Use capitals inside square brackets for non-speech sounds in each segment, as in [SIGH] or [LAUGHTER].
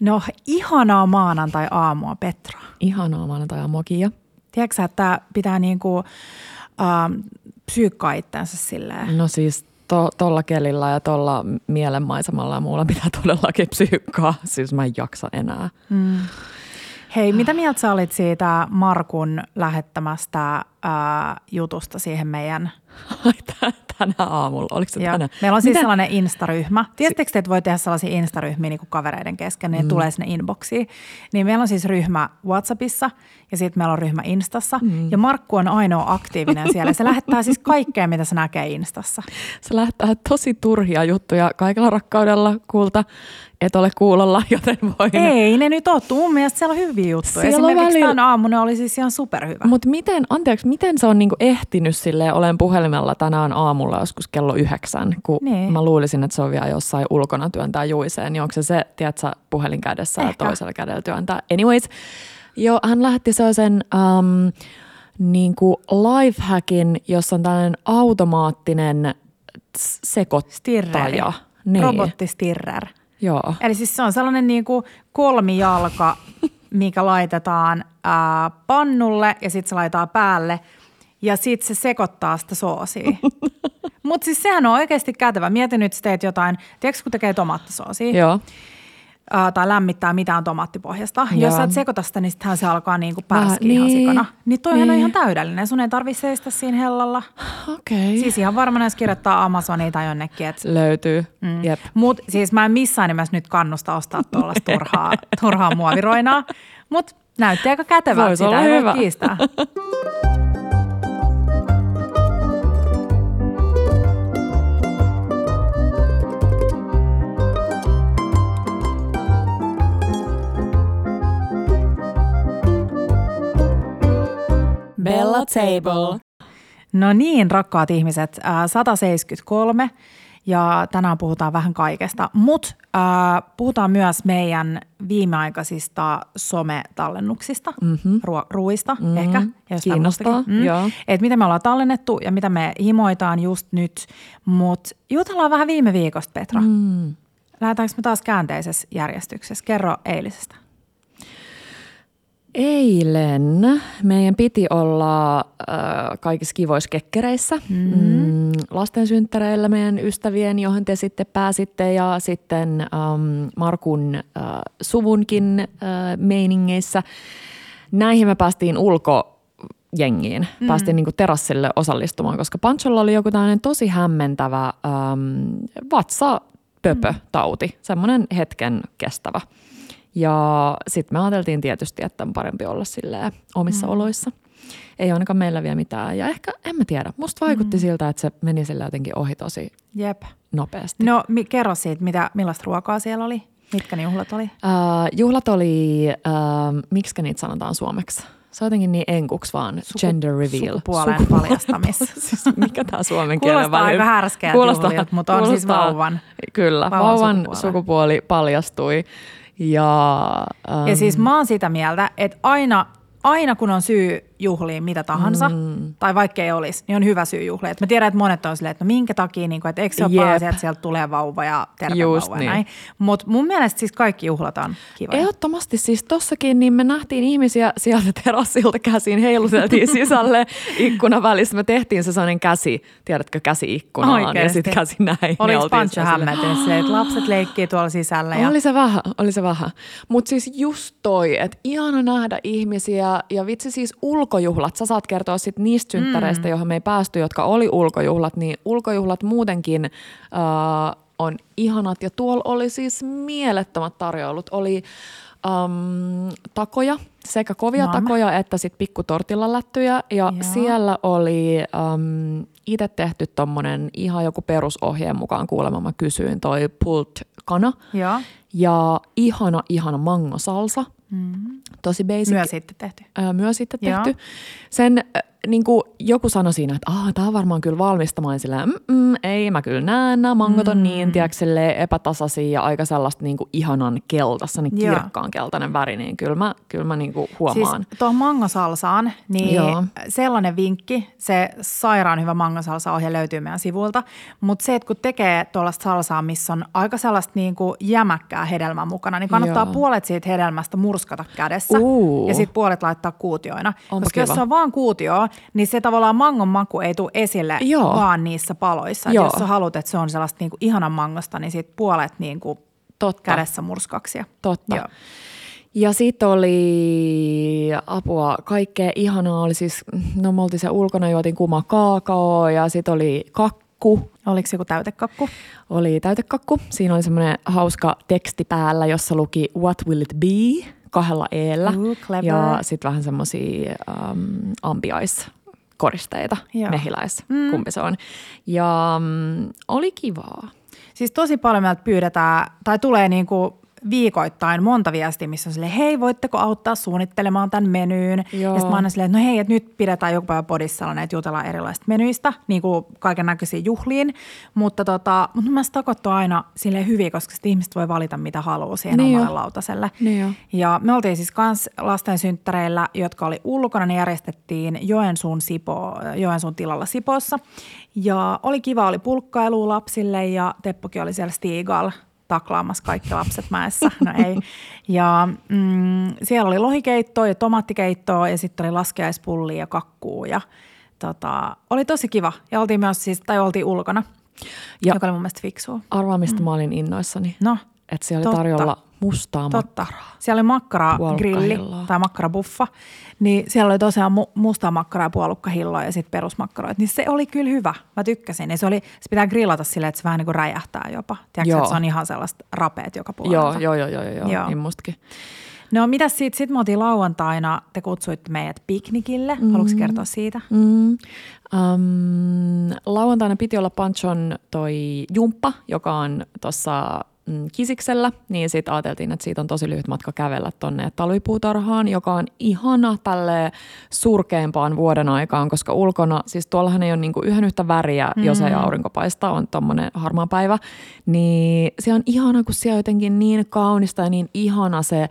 No, ihanaa maanantai-aamua, Petra. Ihanaa maanantai-aamua, Kiia. Tiedätkö että pitää niinku, ähm, psyykkaa itseänsä silleen? No siis to, tolla kelillä ja tolla mielenmaisemalla ja muulla pitää todellakin psyykkaa. Siis mä en jaksa enää. Mm. Hei, mitä mieltä sä olit siitä Markun lähettämästä ää, jutusta siihen meidän tänä aamulla, oliko se tänä? Meillä on siis Mitä? sellainen Insta-ryhmä. Tiedättekö että voi tehdä sellaisia Insta-ryhmiä niin kuin kavereiden kesken, niin mm. tulee sinne inboxiin. Niin meillä on siis ryhmä WhatsAppissa ja sitten meillä on ryhmä Instassa. Mm. Ja Markku on ainoa aktiivinen siellä. Se lähettää siis kaikkea, mitä se näkee Instassa. Se lähettää tosi turhia juttuja kaikella rakkaudella, kulta et ole kuulolla, [LAUGHS] joten voin... Ei ne nyt ole. Mun mielestä siellä on hyviä juttuja. Siellä Esimerkiksi välillä... tämän aamuna oli siis ihan superhyvä. Mutta miten, anteeksi, miten se on niinku ehtinyt silleen, olen puhelimella tänään aamulla joskus kello yhdeksän, kun niin. mä luulisin, että se on vielä jossain ulkona työntää juiseen, niin onko se se, tiedätkö, puhelin kädessä Ehkä. ja toisella kädellä työntää. Anyways, joo, hän lähetti sellaisen... Um, niin kuin lifehackin, jossa on tällainen automaattinen sekoittaja. Stirreri. Niin. Robottistirrer. Joo. Eli siis se on sellainen niin kuin kolmijalka, [LAUGHS] mikä laitetaan ää, pannulle ja sitten se laitetaan päälle ja sitten se sekoittaa sitä soosia. [LAUGHS] Mutta siis sehän on oikeasti kätevä. Mieti nyt, teet jotain, tiedätkö kun tekee tomaattisoosia? Joo tai lämmittää mitään tomaattipohjasta. Joo. Jos sä et sekoita sitä, niin sittenhän se alkaa niinku pärskiä ihan niin, sikana. Niin toihan niin. on ihan täydellinen. Sun ei tarvitse seistä siinä hellalla. Okei. Okay. Siis ihan varmaan jos kirjoittaa Amazoniin tai jonnekin. Et... Löytyy. Mm. Jep. Mut siis mä en missään nimessä nyt kannusta ostaa tuollaista [LAUGHS] turhaa, turhaa muoviroinaa. Mut näytti aika kätevältä. Voisi sitä ei hyvä. voi kiistää. [LAUGHS] Bella Table. No niin, rakkaat ihmiset, 173 ja tänään puhutaan vähän kaikesta, mutta äh, puhutaan myös meidän viimeaikaisista sometallennuksista, mm-hmm. ruo- ruuista mm-hmm. ehkä. Jos Kiinnostaa, mm. joo. Et mitä me ollaan tallennettu ja mitä me himoitaan just nyt, mutta jutellaan vähän viime viikosta, Petra. Mm. Lähdetäänkö me taas käänteisessä järjestyksessä? Kerro eilisestä. Eilen meidän piti olla äh, kaikissa kivoissa kekkereissä, mm-hmm. mm, lastensynttäreillä meidän ystävien, johon te sitten pääsitte ja sitten ähm, Markun äh, suvunkin äh, meiningeissä. Näihin me päästiin ulko jengiin. Mm. Päästiin niin terassille osallistumaan, koska Pancholla oli joku tällainen tosi hämmentävä ähm, vatsa-pöpö-tauti, mm. semmoinen hetken kestävä. Ja sitten me ajateltiin tietysti, että on parempi olla silleen omissa mm. oloissa. Ei ainakaan meillä vielä mitään. Ja ehkä, en mä tiedä, musta vaikutti mm. siltä, että se meni sillä jotenkin ohi tosi Jep. nopeasti. No mi- kerro siitä, mitä, millaista ruokaa siellä oli? Mitkä ne juhlat oli? Uh, juhlat oli, uh, miksi niitä sanotaan suomeksi? Se on jotenkin niin enkuksi vaan, Suku, gender reveal. Sukupuolen Sukupuoli. paljastamis. [LAUGHS] siis mikä tämä suomen kielen Kuulostaa aika härskeältä juhliat, mutta on siis vauvan. Kyllä, vauvan, vauvan sukupuoli paljastui. Ja, ähm, ja siis mä oon sitä mieltä, että aina, aina kun on syy juhliin mitä tahansa, mm. tai vaikka ei olisi, niin on hyvä syy juhlia. Et mä tiedän, että monet on silleen, että no minkä takia, niin kun, että eikö se ole yep. vaan että sieltä tulee vauva ja terve Just vauva niin. näin. Mutta mun mielestä siis kaikki juhlat on kiva. Ehdottomasti siis tossakin, niin me nähtiin ihmisiä sieltä terassilta käsiin, heiluteltiin [LAUGHS] sisälle ikkunan välissä. Me tehtiin se sellainen käsi, tiedätkö, käsi ikkunaan Oikeasti. ja sitten käsi näin. Oliko Pancho hämmentynyt se, että lapset leikkii tuolla sisällä? Ja... Oli se vähän, oli se vähän. Mutta siis just toi, että ihana nähdä ihmisiä ja vitsi siis ulko ulkojuhlat, sä saat kertoa sitten niistä synttäreistä, mm. joihin me ei päästy, jotka oli ulkojuhlat, niin ulkojuhlat muutenkin äh, on ihanat. Ja tuolla oli siis mielettömät tarjoulut. Oli um, takoja, sekä kovia Mama. takoja että sitten pikkutortilla lättyjä. Ja Joo. siellä oli um, itse tehty tommonen ihan joku perusohjeen mukaan kuulemma mä kysyin toi pulled kana. Joo. Ja ihana, ihana mangosalsa. Mm-hmm. Tosi basic. Myös sitten tehty. Myös sitten tehty. Sen äh, niin kuin joku sanoi siinä, että ah, tämä on varmaan kyllä valmistamaan silleen, mm, ei mä kyllä näen, nämä mangot on niin, tiedätkö, epätasaisia ja aika sellaista niin kuin ihanan keltaista, niin Joo. kirkkaan keltainen väri, niin kyllä mä, kyllä mä niin kuin huomaan. Siis tuohon mangosalsaan, niin Joo. Sellainen vinkki, se sairaan hyvä mangosalsa ohje löytyy meidän sivulta, mutta se, että kun tekee tuollaista salsaa, missä on aika sellaista niin kuin jämäkkää hedelmää mukana, niin kannattaa Joo. puolet siitä hedelmästä murskata kädessä Uu. ja sitten puolet laittaa kuutioina. Onpa Koska jos kiva. se on vaan kuutio, niin se tavallaan mangon maku ei tule esille Joo. vaan niissä paloissa. Et Joo. jos sä haluat, että se on sellaista niin kuin ihanan mangosta, niin sit puolet niin kuin Totta. kädessä murskaksia. Totta. Joo. Ja sitten oli apua, kaikkea ihanaa oli siis, no me oltiin se ulkona, juotiin kuuma kaakao ja sitten oli kakku, Oliko se joku täytekakku? oli täytekakku. Siinä oli semmoinen hauska teksti päällä, jossa luki What will it be? Kahdella eellä. Ooh, clever. Ja sitten vähän semmoisia um, ambiaiskoristeita, Joo. mehiläis, mm. kumpi se on. Ja um, oli kivaa. Siis tosi paljon meiltä pyydetään, tai tulee niinku viikoittain monta viestiä, missä on silleen, hei, voitteko auttaa suunnittelemaan tämän menyyn? Joo. Ja sitten mä aina silleen, että no hei, että nyt pidetään joku päivä podissa sellainen, että jutellaan erilaisista menyistä, niin kuin kaiken näköisiin juhliin. Mutta tota, mutta mä takottu aina sille hyvin, koska sit ihmiset voi valita mitä haluaa siihen Niin omalle jo. lautaselle. Niin jo. Ja me oltiin siis kans lasten synttäreillä, jotka oli ulkona, ne järjestettiin Joensuun, Sipo, Joensuun tilalla Sipossa. Ja oli kiva, oli pulkkailu lapsille ja Teppokin oli siellä Stigal taklaamassa kaikki lapset mäessä. No ei. Ja mm, siellä oli lohikeittoa ja tomaattikeittoa ja sitten oli laskiaispullia ja kakkuu ja tota, oli tosi kiva. Ja oltiin myös siis, tai oltiin ulkona, ja. joka oli mun mielestä fiksua. Arvaa, mistä mm. mä olin innoissani. No, Että siellä oli Totta. tarjolla mustaa Totta. makkaraa. Siellä oli makkara grilli Puolukkahilloa. tai makkarabuffa. Niin siellä oli tosiaan mu- mustaa makkaraa ja puolukkahilloa ja sitten perusmakkaroita. Niin se oli kyllä hyvä. Mä tykkäsin. Ja se, oli, se pitää grillata silleen, että se vähän niin kuin räjähtää jopa. Tiedätkö, että se on ihan sellaista rapeet joka puolelta. joo, joo, joo, joo, joo. Joo. niin mustakin. No mitäs siitä? Sitten me oltiin lauantaina, te kutsuitte meidät piknikille. Mm. Haluatko kertoa siitä? Mm. Um, lauantaina piti olla Panchon toi jumppa, joka on tuossa mm, Kisiksellä, niin sitten ajateltiin, että siitä on tosi lyhyt matka kävellä tonne talvipuutarhaan, joka on ihana tälle surkeimpaan vuoden aikaan, koska ulkona, siis tuollahan ei ole niinku yhden yhtä väriä, mm. jos ei aurinko paistaa, on tommonen harmaa päivä, niin se on ihana, kun siellä on jotenkin niin kaunista ja niin ihana se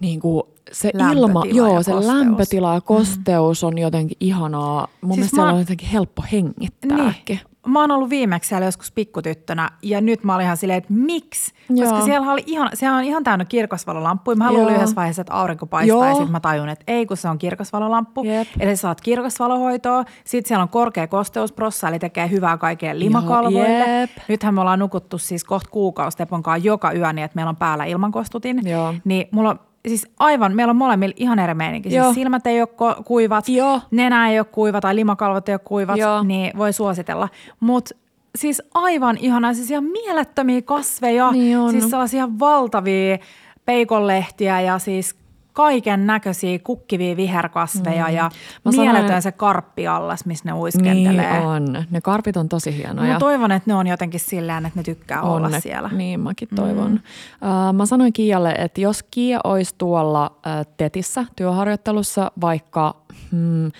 niin kuin se Lämpötila ilma, ja joo, se kosteus. lämpötila ja kosteus on jotenkin ihanaa. Mun Siis mielestä mä- on jotenkin helppo hengittääkin. Mä oon ollut viimeksi siellä joskus pikkutyttönä ja nyt mä olin ihan silleen, että miksi? Koska Joo. siellä oli ihan, siellä on ihan täynnä kirkasvalolamppuja. Mä luulin Joo. yhdessä vaiheessa, että aurinko paistaa Joo. ja sitten mä tajun, että ei, kun se on kirkasvalolamppu. Jep. Eli sä saat kirkasvalohoitoa. Sitten siellä on korkea kosteusprossa, eli tekee hyvää kaikkeen limakalvoille. jep. Nythän me ollaan nukuttu siis kohta kuukausi joka yö niin, että meillä on päällä ilmankostutin. Joo. Niin mulla on Siis aivan, meillä on molemmilla ihan eri meininki. Siis silmät ei ole ko- kuivat, Joo. nenä ei ole kuiva tai limakalvot ei ole kuivat, Joo. niin voi suositella. Mutta siis aivan ihanaa, siis ihan mielettömiä kasveja, Niin on. siis sellaisia valtavia peikonlehtiä ja siis kaiken näköisiä kukkivia viherkasveja mm. ja Mä sanoin- mieletön se karppiallas, missä ne uiskentelee. Niin on. Ne karpit on tosi hienoja. Mä toivon, että ne on jotenkin silleen, että ne tykkää on olla ne- siellä. Niin, mäkin toivon. Mm. Uh, mä sanoin Kiialle, että jos Kiia olisi tuolla uh, TETissä työharjoittelussa vaikka hmm,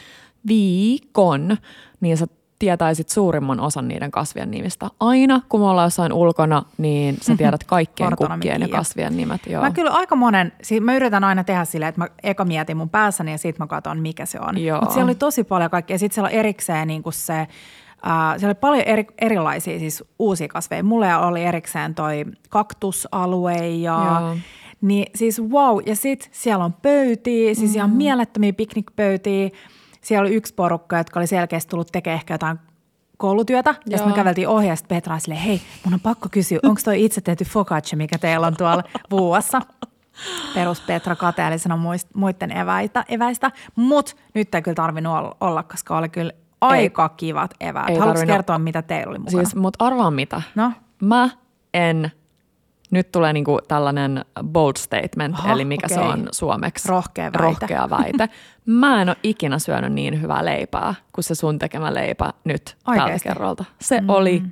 viikon, niin sä tietäisit suurimman osan niiden kasvien nimistä. Aina kun me ollaan jossain ulkona, niin sä tiedät kaikkien kukkien ja kasvien nimet. Joo. Mä kyllä aika monen, si- mä yritän aina tehdä silleen, että mä eka mietin mun päässäni ja sitten mä katson, mikä se on. Mutta siellä oli tosi paljon kaikkea. Ja sitten siellä on erikseen niin kuin se, äh, siellä oli paljon eri, erilaisia siis uusia kasveja. Mulle oli erikseen toi kaktusalue ja Joo. niin siis wow. Ja sitten siellä on pöytiä, siis ihan Mm. mielettömiä piknikpöytiä. Siellä oli yksi porukka, jotka oli selkeästi tullut tekemään ehkä jotain koulutyötä. Ja sitten Joo. me käveltiin ohi ja sitten Petra oli silleen, hei, mun on pakko kysyä, onko toi itse tehty focaccia, mikä teillä on tuolla [LAUGHS] vuuassa? Perus Petra kateellisena muiden eväitä, eväistä. Mutta nyt ei kyllä tarvinnut olla, koska oli kyllä aika kivat eväät. ei Haluatko tarvinnut. kertoa, mitä teillä oli mukana? Siis, mut arvaa mitä. no, Mä en, nyt tulee niinku tällainen bold statement, Aha, eli mikä se okei. on suomeksi. Rohkea väite. Rohkea väite. [LAUGHS] Mä en ole ikinä syönyt niin hyvää leipää kuin se sun tekemä leipä nyt tältä Oikeesti? kerralta. Se mm. oli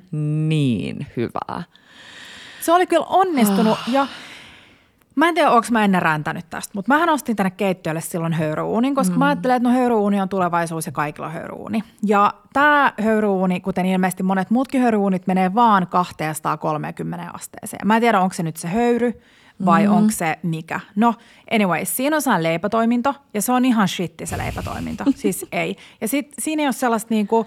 niin hyvää. se oli kyllä onnistunut Ah. ja Mä en tiedä, onko mä ennen räntänyt tästä, mutta mähän ostin tänne keittiölle silloin höyryuunin, koska mm. mä ajattelen, että no höyryuuni on tulevaisuus ja kaikilla on höyryuuni. Ja tämä höyryuuni, kuten ilmeisesti monet muutkin höyryuunit, menee vaan 230 asteeseen. Mä en tiedä, onko se nyt se höyry vai mm. onko se mikä. No, anyways, siinä on sellainen leipätoiminto ja se on ihan shitti se leipätoiminto. [LAUGHS] siis ei. Ja sit, siinä ei ole sellaista niinku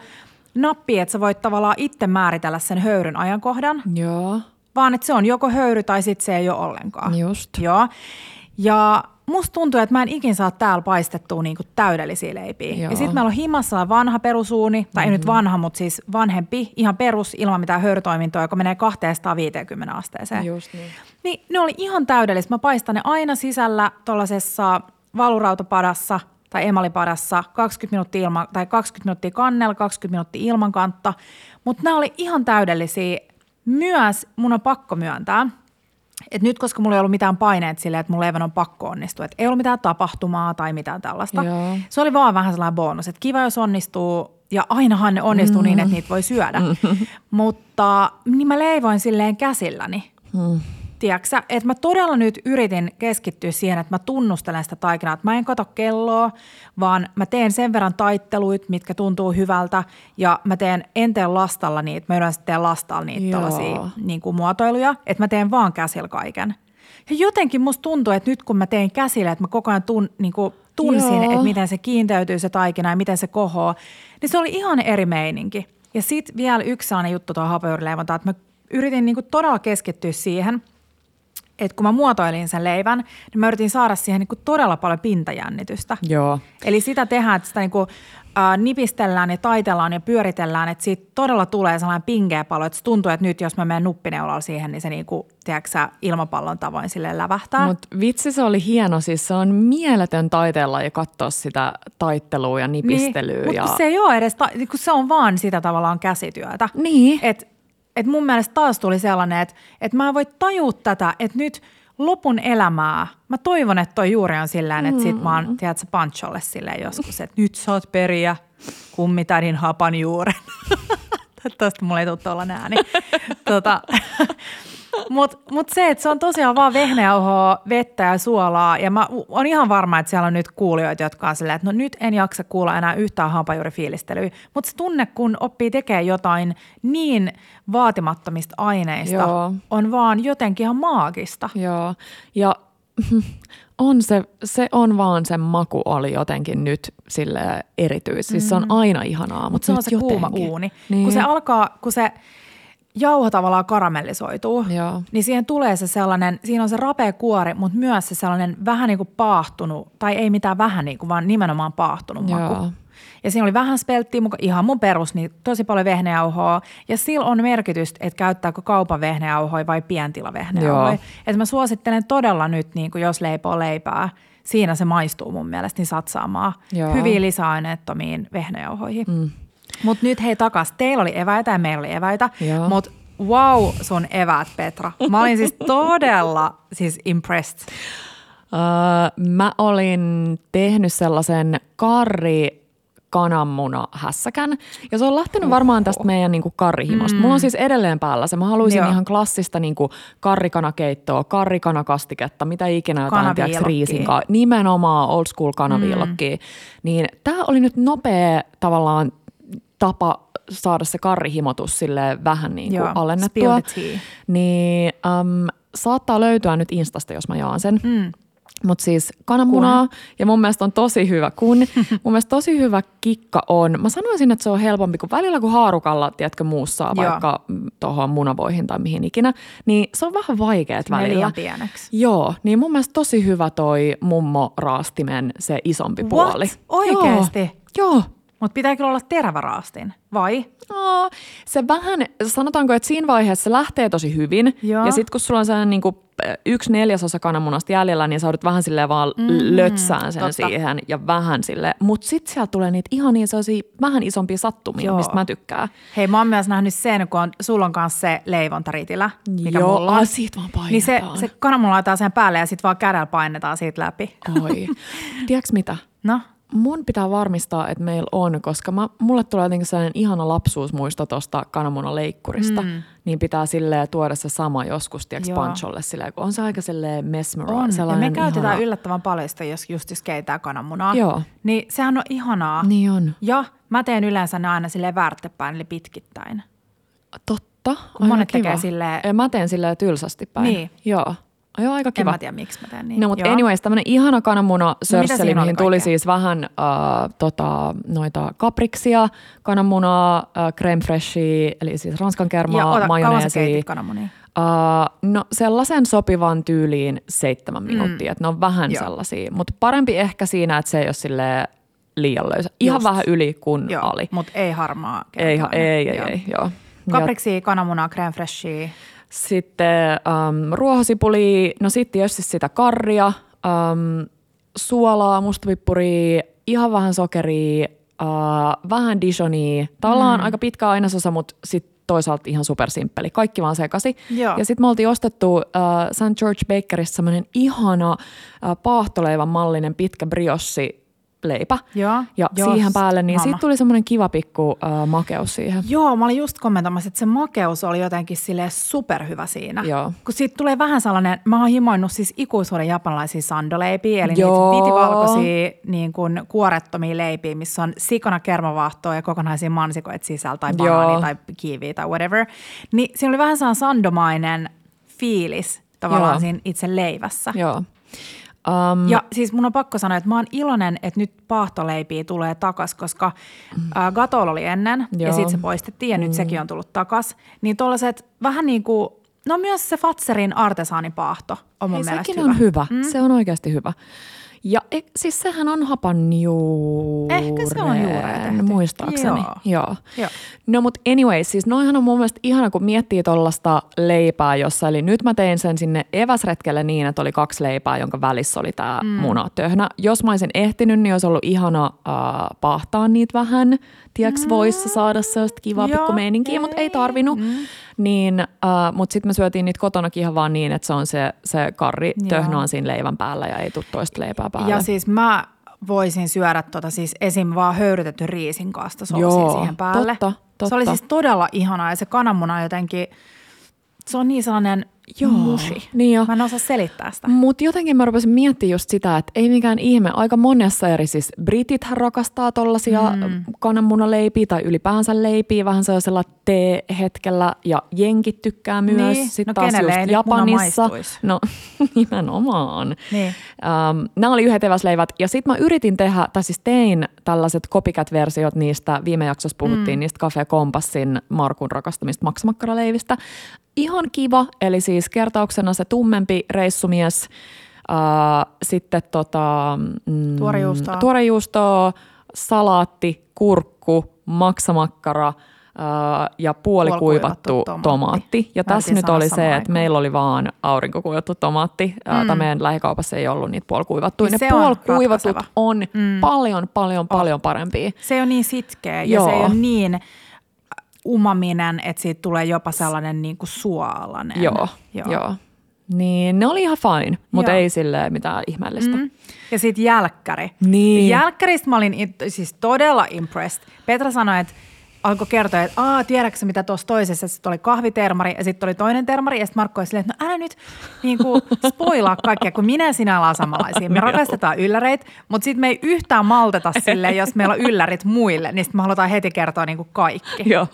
nappia, että sä voit tavallaan itse määritellä sen höyryn ajankohdan. Joo. Vaan että se on joko höyry tai sitten se ei ole ollenkaan. Just. Joo. Ja musta tuntuu, että mä en ikin saa täällä paistettua niinku täydellisiä leipiä. Joo. Ja sitten meillä on himassa vanha perusuuni, tai mm-hmm. ei nyt vanha, mutta siis vanhempi, ihan perus ilman mitään höyrytoimintoa, joka menee 250 asteeseen. Just niin. Niin ne oli ihan täydellistä. Mä paistan ne aina sisällä tuollaisessa valurautapadassa tai emalipadassa 20 minuuttia, ilman, tai 20 minuuttia kannella, 20 minuuttia ilman kantta. Mutta nämä oli ihan täydellisiä. Myös mun on pakko myöntää, että nyt koska mulla ei ollut mitään paineet silleen, että mun leivän on pakko onnistua, että ei ollut mitään tapahtumaa tai mitään tällaista. Joo. Se oli vaan vähän sellainen bonus, että kiva jos onnistuu ja ainahan ne onnistuu mm. niin, että niitä voi syödä. Mm. [LAUGHS] Mutta niin mä leivoin silleen käsilläni. Mm. Tiedätkö että mä todella nyt yritin keskittyä siihen, että mä tunnustelen sitä taikinaa, että mä en kato kelloa, vaan mä teen sen verran taitteluit, mitkä tuntuu hyvältä ja mä teen, en tee lastalla niitä, mä yleensä teen lastalla niitä tällaisia niin kuin muotoiluja, että mä teen vaan käsillä kaiken. Ja jotenkin musta tuntuu, että nyt kun mä teen käsillä, että mä koko ajan tun, niin kuin tunsin, Joo. että miten se kiinteytyy se taikina ja miten se kohoo, niin se oli ihan eri meininki. Ja sitten vielä yksi sellainen juttu tuohon hapajuurileivontaan, että mä yritin niin kuin todella keskittyä siihen – että kun mä muotoilin sen leivän, niin mä yritin saada siihen niin kuin todella paljon pintajännitystä. Joo. Eli sitä tehdään, että sitä niin kuin, ää, nipistellään ja taitellaan ja pyöritellään, että siitä todella tulee sellainen pinkeä palo, että se tuntuu, että nyt jos mä menen nuppineulalla siihen, niin se niin kuin, tiedätkö, ilmapallon tavoin sille lävähtää. Mutta vitsi se oli hieno, siis se on mieletön taiteella ja katsoa sitä taittelua ja nipistelyä. Niin, ja... mutta se ei ole edes, ta- niin se on vaan sitä tavallaan käsityötä. Niin. Et, et mun mielestä taas tuli sellainen, että et mä en voi tajua tätä, että nyt lopun elämää, mä toivon, että toi juuri on sillä että sit mä oon, tiedätkö, pancholle silleen joskus, että nyt saat periä kummitädin hapan juuren. [LAUGHS] Toivottavasti mulla ei tule tuolla ääni. tota, Mutta mut se, että se on tosiaan vaan vehnäjauhoa, vettä ja suolaa. Ja mä on ihan varma, että siellä on nyt kuulijoita, jotka on silleen, että no nyt en jaksa kuulla enää yhtään hampajuurifiilistelyä. Mutta se tunne, kun oppii tekemään jotain niin vaatimattomista aineista, Joo. on vaan jotenkin ihan maagista. Joo, ja [LAUGHS] on se, se on vaan sen maku oli jotenkin nyt sille erityis. Siis se on aina ihanaa, Mutta mutta se on se kuuma jotenkin. uuni. Niin. Kun se alkaa, kun se jauho tavallaan karamellisoituu, Joo. niin siihen tulee se sellainen, siinä on se rapea kuori, mutta myös se sellainen vähän niin kuin paahtunut, tai ei mitään vähän niin kuin, vaan nimenomaan paahtunut Joo. maku. Ja siinä oli vähän spelttiä, muka ihan mun perus, niin tosi paljon vehnäjauhoa. Ja sillä on merkitystä, että käyttääkö kaupan vehnäjauhoja vai pientilavehnäjauhoja. Joo. Että mä suosittelen todella nyt, niin kuin jos leipoo leipää, siinä se maistuu mun mielestä, niin satsaamaan Joo. hyviin lisäaineettomiin vehnäjauhoihin. Mm. Mutta nyt hei takas, teillä oli eväitä ja meillä oli eväitä, mutta wow sun eväät Petra. Mä olin siis todella siis impressed. Öö, mä olin tehnyt sellaisen karri kananmuna hässäkän. Ja se on lähtenyt varmaan tästä meidän niin karrihimosta. Mm. Mulla on siis edelleen päällä se. Mä haluaisin Joo. ihan klassista niin karrikanakeittoa, karrikanakastiketta, mitä ikinä jotain, Kanaviilokkia. riisinkaa. Nimenomaan old school kanaviilokkia. Mm. Niin tää oli nyt nopea tavallaan tapa saada se karrihimotus sille vähän niin kuin Joo, alennettua. Niin äm, saattaa löytyä nyt Instasta, jos mä jaan sen. Mm. Mutta siis kananmunaa, ja mun mielestä on tosi hyvä, kun [LAUGHS] mun mielestä tosi hyvä kikka on, mä sanoisin, että se on helpompi kuin välillä kun haarukalla, tiedätkö, muussaa Joo. vaikka tuohon munavoihin tai mihin ikinä, niin se on vähän vaikeet välillä. pieneksi. Joo, niin mun mielestä tosi hyvä toi mummo raastimen se isompi What? puoli. Oikeesti? Joo. Joo. Mutta pitää kyllä olla terävä raastin, vai? No, se vähän, sanotaanko, että siinä vaiheessa se lähtee tosi hyvin. Joo. Ja sitten kun sulla on sellainen niin kuin yksi neljäsosa kananmunasta jäljellä, niin sä joudut vähän silleen vaan mm, lötsään sen totta. siihen ja vähän sille. Mutta sitten sieltä tulee niitä ihan niin sellaisia vähän isompia sattumia, Joo. Mistä mä tykkään. Hei, mä oon myös nähnyt sen, kun on, sulla on kanssa se leivontaritilä, mikä Joo, mulla on. siitä vaan painetaan. Niin se, se kananmuna laitetaan sen päälle ja sitten vaan kädellä painetaan siitä läpi. Oi. [LAUGHS] Tiedätkö mitä? No, mun pitää varmistaa, että meillä on, koska mä, mulle tulee jotenkin sellainen ihana lapsuusmuisto tuosta kananmunaleikkurista, mm. niin pitää silleen tuoda se sama joskus, tiedätkö, pancholle silleen, kun on se aika silleen mesmera. On, ja me käytetään ihana... yllättävän paljon sitä, jos just jos keitää kananmunaa. Joo. Niin sehän on ihanaa. Niin on. Ja mä teen yleensä ne aina silleen väärtepäin, eli pitkittäin. Totta. Kun monet kiva. tekee silleen... Mä teen silleen tylsästi päin. Niin. Joo. Joo, aika kiva. En mä tiedä, miksi mä teen niin. No, mutta anyways, tämmöinen ihana kananmuna sörsseli, no, mihin tuli siis vähän äh, tota, noita kapriksia, kananmunaa, äh, creme freshia, eli siis ranskan kermaa, majoneesia. kananmunia? Uh, no sellaisen sopivan tyyliin seitsemän mm. minuuttia, että ne on vähän Joo. sellaisia, mutta parempi ehkä siinä, että se ei ole sille liian löysä. Ihan Just. vähän yli kuin Joo, ali. Mutta ei harmaa. Ei, ei, ei, ei, ei, joo. Kapriksi, kananmunaa, creme freshia. Sitten um, ruohosipuli, no sitten tietysti sitä karria, um, suolaa, mustapippuria, ihan vähän sokeria, uh, vähän dijonia. Tämä mm. aika pitkä ainesosa, mutta sitten toisaalta ihan supersimppeli. Kaikki vaan sekasi. Joo. Ja sitten me oltiin ostettu uh, St. George Bakerissa semmoinen ihana uh, paahtoleivän mallinen pitkä briossi leipä. Joo, ja jos, siihen päälle, niin siitä tuli semmoinen kiva pikku äh, makeus siihen. Joo, mä olin just kommentoimassa, että se makeus oli jotenkin sille superhyvä siinä. Joo. Kun siitä tulee vähän sellainen, mä oon himoinut siis ikuisuuden japanilaisia sandoleipiä, eli Joo. niitä vitivalkoisia niin kuin kuorettomia leipiä, missä on sikana kermavaahtoa ja kokonaisia mansikoita sisällä tai banaani tai kiiviä tai whatever. Niin siinä oli vähän sellainen sandomainen fiilis tavallaan Joo. siinä itse leivässä. Joo. Um, ja siis mun on pakko sanoa, että mä oon iloinen, että nyt paahtoleipiä tulee takas, koska äh, Gatol oli ennen joo. ja sitten se poistettiin ja mm. nyt sekin on tullut takas. Niin tuollaiset vähän niin kuin, no myös se Fatserin artesaanipaahto on mun Hei, mielestä sekin hyvä. on hyvä, mm. se on oikeasti hyvä. Ja e, siis sehän on hapanjuuren. Ehkä se on juuren Muistaakseni. Joo. Joo. Joo. No mutta anyway, siis noihan on mun mielestä ihana, kun miettii tuollaista leipää, jossa eli nyt mä tein sen sinne eväsretkelle niin, että oli kaksi leipää, jonka välissä oli tämä mm. munatöhnä. Jos mä olisin ehtinyt, niin olisi ollut ihana äh, pahtaa niitä vähän. Tiedätkö, mm. voisi saada sellaista kivaa pikku meininkiä, mutta ei tarvinnut. Mm. Niin, uh, mutta sitten me syötiin niitä kotonakin ihan vaan niin, että se on se, se karri töhnä on siinä leivän päällä ja ei tule toista leipää päälle. Ja siis mä voisin syödä tota siis esim. vaan höyrytetty riisin kanssa soosia siihen päälle. Totta, totta. Se oli siis todella ihanaa ja se kananmuna jotenkin, se on niin sellainen – Joo, mushi. Niin jo. Mä en osaa selittää sitä. Mutta jotenkin mä rupesin miettimään just sitä, että ei mikään ihme. Aika monessa eri, siis britit rakastaa tollasia mm. kananmunaleipiä tai ylipäänsä leipiä vähän sellaisella tee-hetkellä ja jenkit tykkää myös. Niin. Sitten no taas just Japanissa. No [LAUGHS] nimenomaan. Niin. Um, nämä oli yhdet eväsleivät ja sitten mä yritin tehdä, tai siis tein tällaiset copycat-versiot niistä, viime jaksossa puhuttiin mm. niistä Cafe Kompassin Markun rakastamista maksamakkaraleivistä ihan kiva, eli siis kertauksena se tummempi reissumies, äh, sitten tota, mm, tuorejuustoa. tuorejuustoa, salaatti, kurkku, maksamakkara – ja puolikuivattu tomaatti. tomaatti. Ja tässä nyt oli se, että meillä oli vaan aurinkokuivattu tomaatti. Mm. Tai meidän lähikaupassa ei ollut niitä puolikuivattuja. Niin ne puolikuivatut on, on mm. paljon, paljon, paljon parempia. Se on niin sitkeä ja Joo. se ei ole niin umaminen, että siitä tulee jopa sellainen niin kuin suolainen. Joo, joo. joo. Niin ne oli ihan fine, mutta ei sille mitään ihmeellistä. Mm. Ja sitten jälkkäri. Niin. Jälkkäristä mä olin siis todella impressed. Petra sanoi, että alkoi kertoa, että Aa, tiedätkö mitä tuossa toisessa, sitten oli kahvitermari ja sitten oli toinen termari ja sitten Markko oli silleen, että no älä nyt niin kuin, spoilaa kaikkea, kun minä sinä ollaan samanlaisia. Me rakastetaan ylläreitä, mutta sitten me ei yhtään malteta sille, jos meillä on yllärit muille, niin sitten me halutaan heti kertoa niin kuin kaikki. Joo.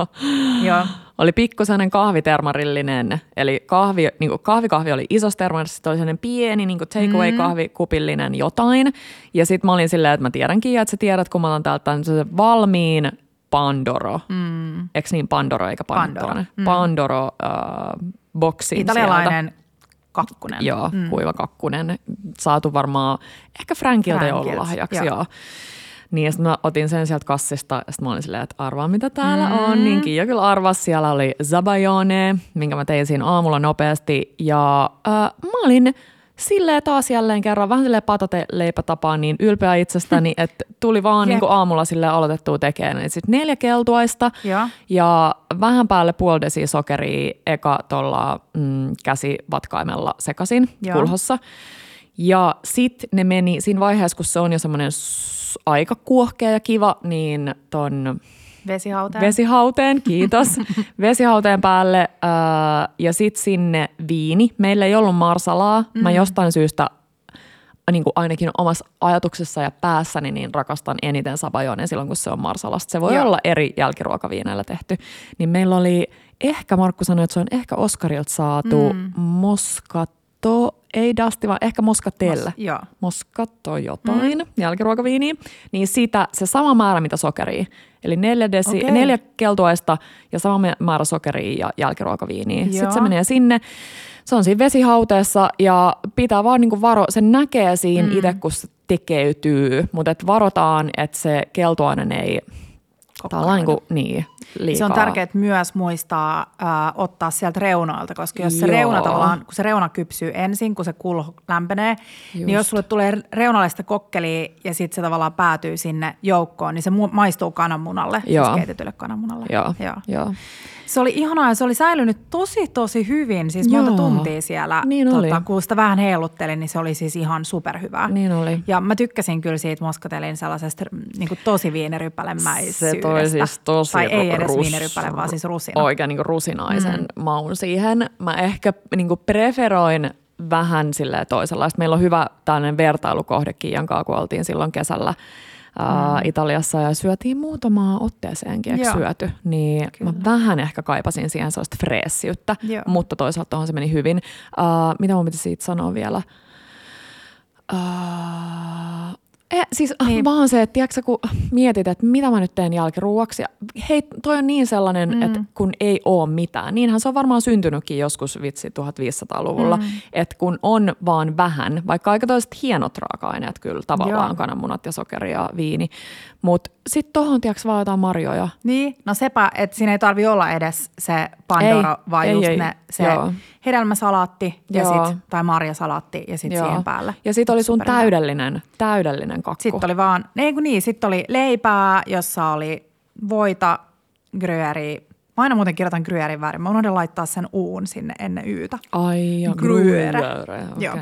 Joo. Oli pikkuseinen kahvitermarillinen, eli kahvi, niin kuin kahvikahvi oli isossa termarissa, sitten oli sellainen pieni niin take away mm. kahvikupillinen jotain. Ja sitten mä olin silleen, että mä tiedänkin, että sä tiedät, kun mä oon täältä valmiin Pandoro. Mm. Eikö niin Pandoro eikä Pandoro? Pandoro, mm. Pandoro äh, boksin Italialainen sieltä. kakkunen. Joo, mm. kuiva kakkunen. Saatu varmaan ehkä Frankilta joululahjaksi. Joo. joo. Niin, ja sitten mä otin sen sieltä kassista, ja sitten mä olin silleen, että arvaa mitä täällä mm. on. Niin Kiia kyllä arvas, siellä oli Zabayone, minkä mä tein siinä aamulla nopeasti. Ja äh, mä olin silleen taas jälleen kerran, vähän silleen patoteleipätapaan niin ylpeä itsestäni, [LAUGHS] että tuli vaan niin aamulla sille aloitettua tekemään. Sitten neljä keltuaista ja. ja vähän päälle puoli desi sokeria eka tuolla mm, käsivatkaimella sekasin Joo. kulhossa. Ja sitten ne meni siinä vaiheessa, kun se on jo semmoinen aika kuohkea ja kiva, niin ton Vesihauteen. vesihauteen, kiitos, [LAUGHS] vesihauteen päälle ää, ja sitten sinne viini. Meillä ei ollut marsalaa. Mä Mm. jostain syystä niin kuin ainakin omassa ajatuksessa ja päässäni niin rakastan eniten sabajonen silloin, kun se on marsalasta. Se voi Joo. olla eri jälkiruokaviineillä tehty. Niin meillä oli, ehkä Markku sanoi, että se on ehkä Oskarilta saatu mm. Moskato, ei dasti, vaan ehkä moskatelle. Mos- joo. Moskato jotain, mm. jälkiruokaviiniä. Niin sitä se sama määrä, mitä sokeria. Eli neljä, desi, Okei. neljä keltuaista ja sama määrä sokeria ja jälkiruokaviiniä. Sitten se Joo. menee sinne. Se on siinä vesihauteessa ja pitää vaan niinku varo, sen näkee siinä mm. itse, kun se tekeytyy, mutta et varotaan, että se keltuainen ei tavallaan niinku, niin, liikaa. Se on tärkeää myös muistaa äh, ottaa sieltä reunoilta, koska jos se reuna tavallaan, kun se reuna kypsyy ensin, kun se kulho lämpenee, Just. niin jos sulle tulee reunalle sitä kokkelia ja sitten se tavallaan päätyy sinne joukkoon, niin se maistuu kananmunalle, Joo. siis keitetylle kananmunalle. Joo, Joo. joo. Se oli ihanaa ja se oli säilynyt tosi tosi hyvin, siis monta Joo. tuntia siellä. Niin oli. kun sitä vähän heiluttelin, niin se oli siis ihan superhyvää. Niin oli. Ja mä tykkäsin kyllä siitä moskatelin sellaisesta niin kuin tosi viinirypälemäisyydestä. Se toi siis tosi Tai ei edes rus- viinirypäle, vaan siis rusina. Oikein niin rusinaisen mm. maun siihen. Mä ehkä niin preferoin vähän sille toisenlaista. Meillä on hyvä tällainen vertailukohde Kiian kun oltiin silloin kesällä ää, Italiassa ja syötiin muutamaa otteeseenkin, eikö syöty? Niin Kyllä. mä vähän ehkä kaipasin siihen sellaista freessiyttä, Joo. mutta toisaalta se meni hyvin. Ää, mitä mun piti siitä sanoa vielä? Ää, Eh, siis niin. Niin. vaan se, että tiedätkö, kun mietit, että mitä mä nyt teen jälkiruuaksi. Ja hei, toi on niin sellainen, mm. että kun ei ole mitään. Niinhän se on varmaan syntynytkin joskus vitsi 1500-luvulla. Mm. Että kun on vaan vähän, vaikka aika toiset hienot raaka-aineet kyllä tavallaan, Joo. kananmunat ja sokeri ja viini. Mutta sitten tohon tiedätkö vaan jotain marjoja. Niin, no sepä, että siinä ei tarvi olla edes se Pandoro, Ei, vaan ei, just ei. ne, se Joo. hedelmäsalaatti ja Joo. sit, tai marjasalaatti ja sitten siihen päälle. Ja sitten oli sun Superhyvä. täydellinen, täydellinen kakku. Sitten oli vaan, ei kun niin, sitten oli leipää, jossa oli voita, gruyeri. Mä aina muuten kirjoitan gryerin väärin. Mä unohdan laittaa sen uun sinne ennen yytä. Ai ja gruyere, okei. Joo.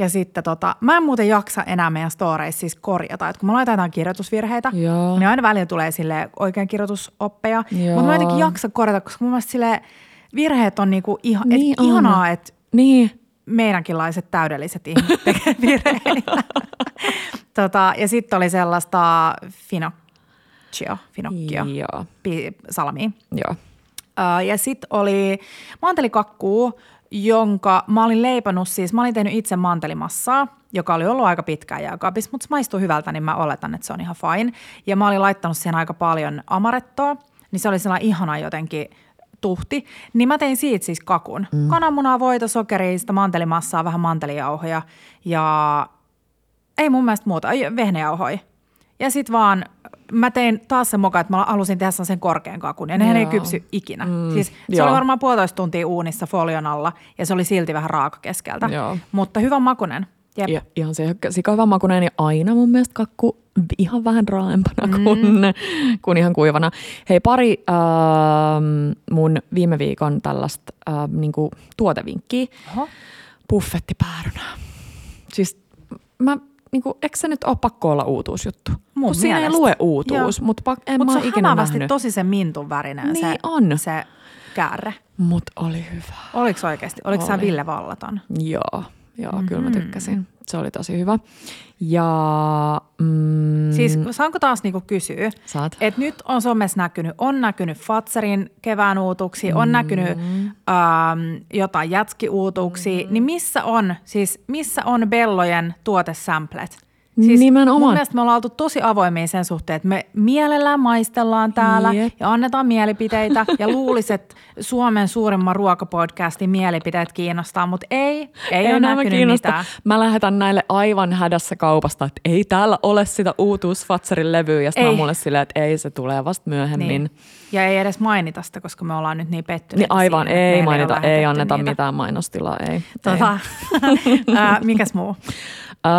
Ja sitten tota, mä en muuten jaksa enää meidän storeissa siis korjata, että kun mä laitan jotain kirjoitusvirheitä, Joo. niin aina välillä tulee sille oikein kirjoitusoppeja. Mutta mä jotenkin jaksa korjata, koska mun mielestä sille virheet on niinku iha, Niin et on. ihanaa, että Niin, meidänkinlaiset täydelliset ihmiset tekee [LAUGHS] virheitä. tota, ja sitten oli sellaista finocchio, finocchio, joo, pi- salmiin. joo. Ää, ja sitten oli mantelikakkuu, jonka mä olin leipannut siis, mä olin tehnyt itse mantelimassaa, joka oli ollut aika pitkään jääkaapissa, mutta se maistuu hyvältä, niin mä oletan, että se on ihan fine. Ja mä olin laittanut siihen aika paljon amarettoa, niin se oli sellainen ihana jotenkin tuhti. Niin mä tein siitä siis kakun. Mm. Kananmunaa, voita, sokeria, sitä mantelimassaa, vähän mantelijauhoja ja ei mun mielestä muuta, ei, vehnäjauhoja. Ja sitten vaan mä tein taas sen moka, että mä halusin tehdä sen korkean kakun. Ja nehän ei kypsy ikinä. Mm, siis se joo. oli varmaan puolitoista tuntia uunissa folion alla ja se oli silti vähän raaka keskeltä. Joo. Mutta hyvän makunen. Jep. Ja, ihan se sika hyvä makuinen ja aina mun mielestä kakku ihan vähän raaempana mm. kuin, [LAUGHS] kuin ihan kuivana. Hei pari ähm, mun viime viikon tällaista ähm, niinku tuotevinkkiä. Oho. Buffettipäärynä. Siis mä, niinku, eikö se nyt ole pakko olla uutuusjuttu? Mun Kun siinä ei lue uutuus, mutta en Mutta mä se on ikinä nähnyt. tosi se mintun värinen Niin se, on. se käärre. Mut oli hyvä. Oliko oikeasti? Oliko sä Oli. Ville Vallaton? Joo, joo mm-hmm. kyllä mä tykkäsin. Se oli tosi hyvä. Ja mm, Siis saanko taas niinku kysyä? saat. Et nyt on somessa näkynyt, on näkynyt Fatserin kevään uutuksia, on näkynyt Mm. ähm, jotain jätskiuutuksia, niin missä on, siis missä on Bellojen tuotesamplet? Siis Nimenomaan. Mun mielestä me ollaan oltu tosi avoimia sen suhteen, että me mielellään maistellaan täällä Jep. ja annetaan mielipiteitä ja [LAUGHS] luulisin, että Suomen suurimman ruokapodcastin mielipiteet kiinnostaa, mutta ei, ei, ei ole näkynyt kiinnosta. mitään. Mä lähetän näille aivan hädässä kaupasta, että ei täällä ole sitä uutuus Fatserin levyä. Ja sitten Ei. mulle silleen, että ei, se tulee vasta myöhemmin. Niin. Ja ei edes mainita sitä, koska me ollaan nyt niin pettyneitä Niin aivan, siihen, että ei mainita, ei anneta niitä. mitään mainostilaa, ei. ei. Tota, [LAUGHS] ää, mikäs muu? Öö,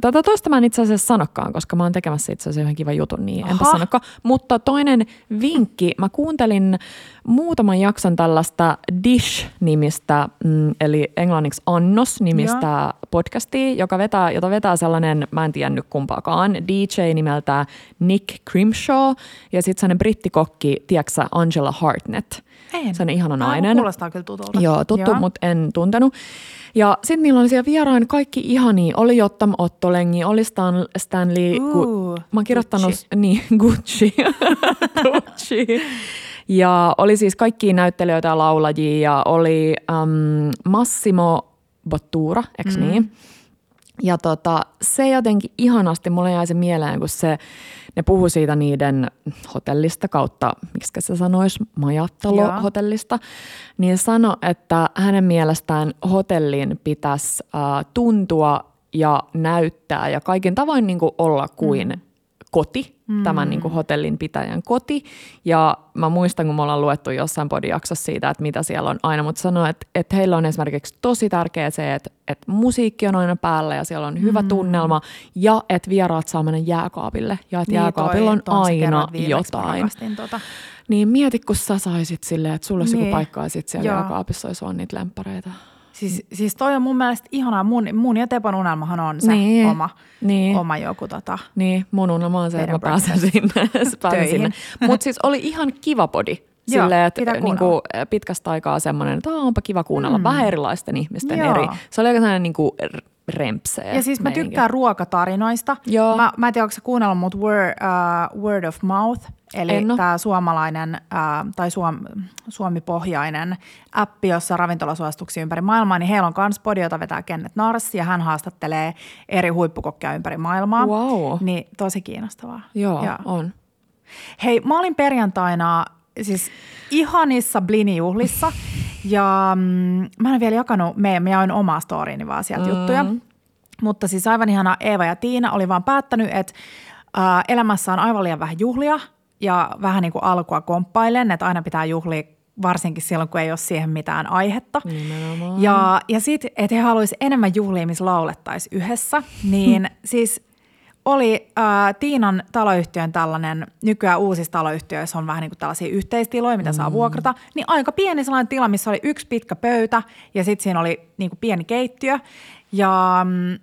tätä toista mä en itse asiassa sanokaan, koska mä oon tekemässä itse asiassa yhden kivan jutun, niin enpä sanokaan. Mutta toinen vinkki, mä kuuntelin muutaman jakson tällaista Dish-nimistä, mm, eli englanniksi Annos-nimistä podcastia, joka vetää, jota vetää sellainen, mä en tiedä nyt kumpaakaan, DJ nimeltä Nick Crimshaw ja sitten sellainen brittikokki, tiedätkö Angela Hartnett. En. Se on ihana nainen. Kuulostaa kyllä tutulta. Joo, tuttu, mutta en tuntenut. Ja sitten niillä oli siellä vierain kaikki ihania. Oli Jottam Ottolengi, oli Stan, Stanley. Uu, mä oon kirjoittanut, Gucci. [LAUGHS] niin, Gucci. [LAUGHS] Gucci. Ja oli siis kaikki näyttelijöitä ja laulajia ja oli um, Massimo Bottura, eikö mm. niin? Ja tota, se jotenkin ihanasti, mulle jäi se mieleen, kun se, ne puhu siitä niiden hotellista kautta, miksi se sanoisi, majattalo-hotellista, niin sano, että hänen mielestään hotellin pitäisi äh, tuntua ja näyttää ja kaiken tavoin niin kuin olla kuin mm. Koti, mm. tämän niin kuin hotellin pitäjän koti. Ja mä muistan, kun me ollaan luettu jossain podijaksossa siitä, että mitä siellä on aina, mutta sanoo, että, että heillä on esimerkiksi tosi tärkeää se, että, että musiikki on aina päällä ja siellä on hyvä mm. tunnelma ja että vieraat saa mennä jääkaapille ja että niin, jääkaapilla on aina jotain. Tota. Niin mieti, kun sä saisit silleen, että sulla olisi niin. Joku paikka ja sit siellä Joo. jääkaapissa olisi vaan niitä lemppareita. Siis, siis toi on mun mielestä ihanaa. Mun, mun ja Tepon unelmahan on se Niin. oma, Niin. oma joku tota. Niin, mun unelma on se, että mä pääsen sinne. pääsen [LAUGHS] sinne. Mutta siis oli ihan kiva podi. [LAUGHS] Joo, Silleen, että niinku, pitkästä aikaa semmoinen, että "Aa, onpa kiva kuunnella mm. vähän erilaisten ihmisten Joo. eri. Se oli aika sellainen niinku r- rempseä. Ja siis mä meininki. tykkään ruokatarinoista. Joo. Mä, mä en tiedä, onko sä kuunnellut, mutta word, uh, word of Mouth, eli tämä suomalainen tai suom, suomipohjainen appi, jossa ravintolasuosituksia ympäri maailmaa, niin heillä on kans podi, jota vetää Kenneth Nars, ja hän haastattelee eri huippukokkeja ympäri maailmaa. Wow. Niin tosi kiinnostavaa. Joo, Ja. on. Hei, mä olin perjantaina siis ihanissa Blini-juhlissa ja mm, mä en vielä jakanut, me, mä jaoin omaa storiini vaan sieltä mm. juttuja. Mutta siis aivan ihana Eeva ja Tiina oli vaan päättänyt, että ää, elämässä on aivan liian vähän juhlia ja vähän niin kuin alkua komppailen, että aina pitää juhlia varsinkin silloin, kun ei ole siihen mitään aihetta. Nimenomaan. Ja, ja sitten, että he haluaisivat enemmän juhlia, missä laulettaisiin yhdessä, niin siis oli äh, Tiinan taloyhtiön tällainen, nykyään uusissa taloyhtiöissä on vähän niin kuin tällaisia yhteistiloja, mitä saa vuokrata, niin aika pieni sellainen tila, missä oli yksi pitkä pöytä ja sitten siinä oli niin kuin pieni keittiö ja mm,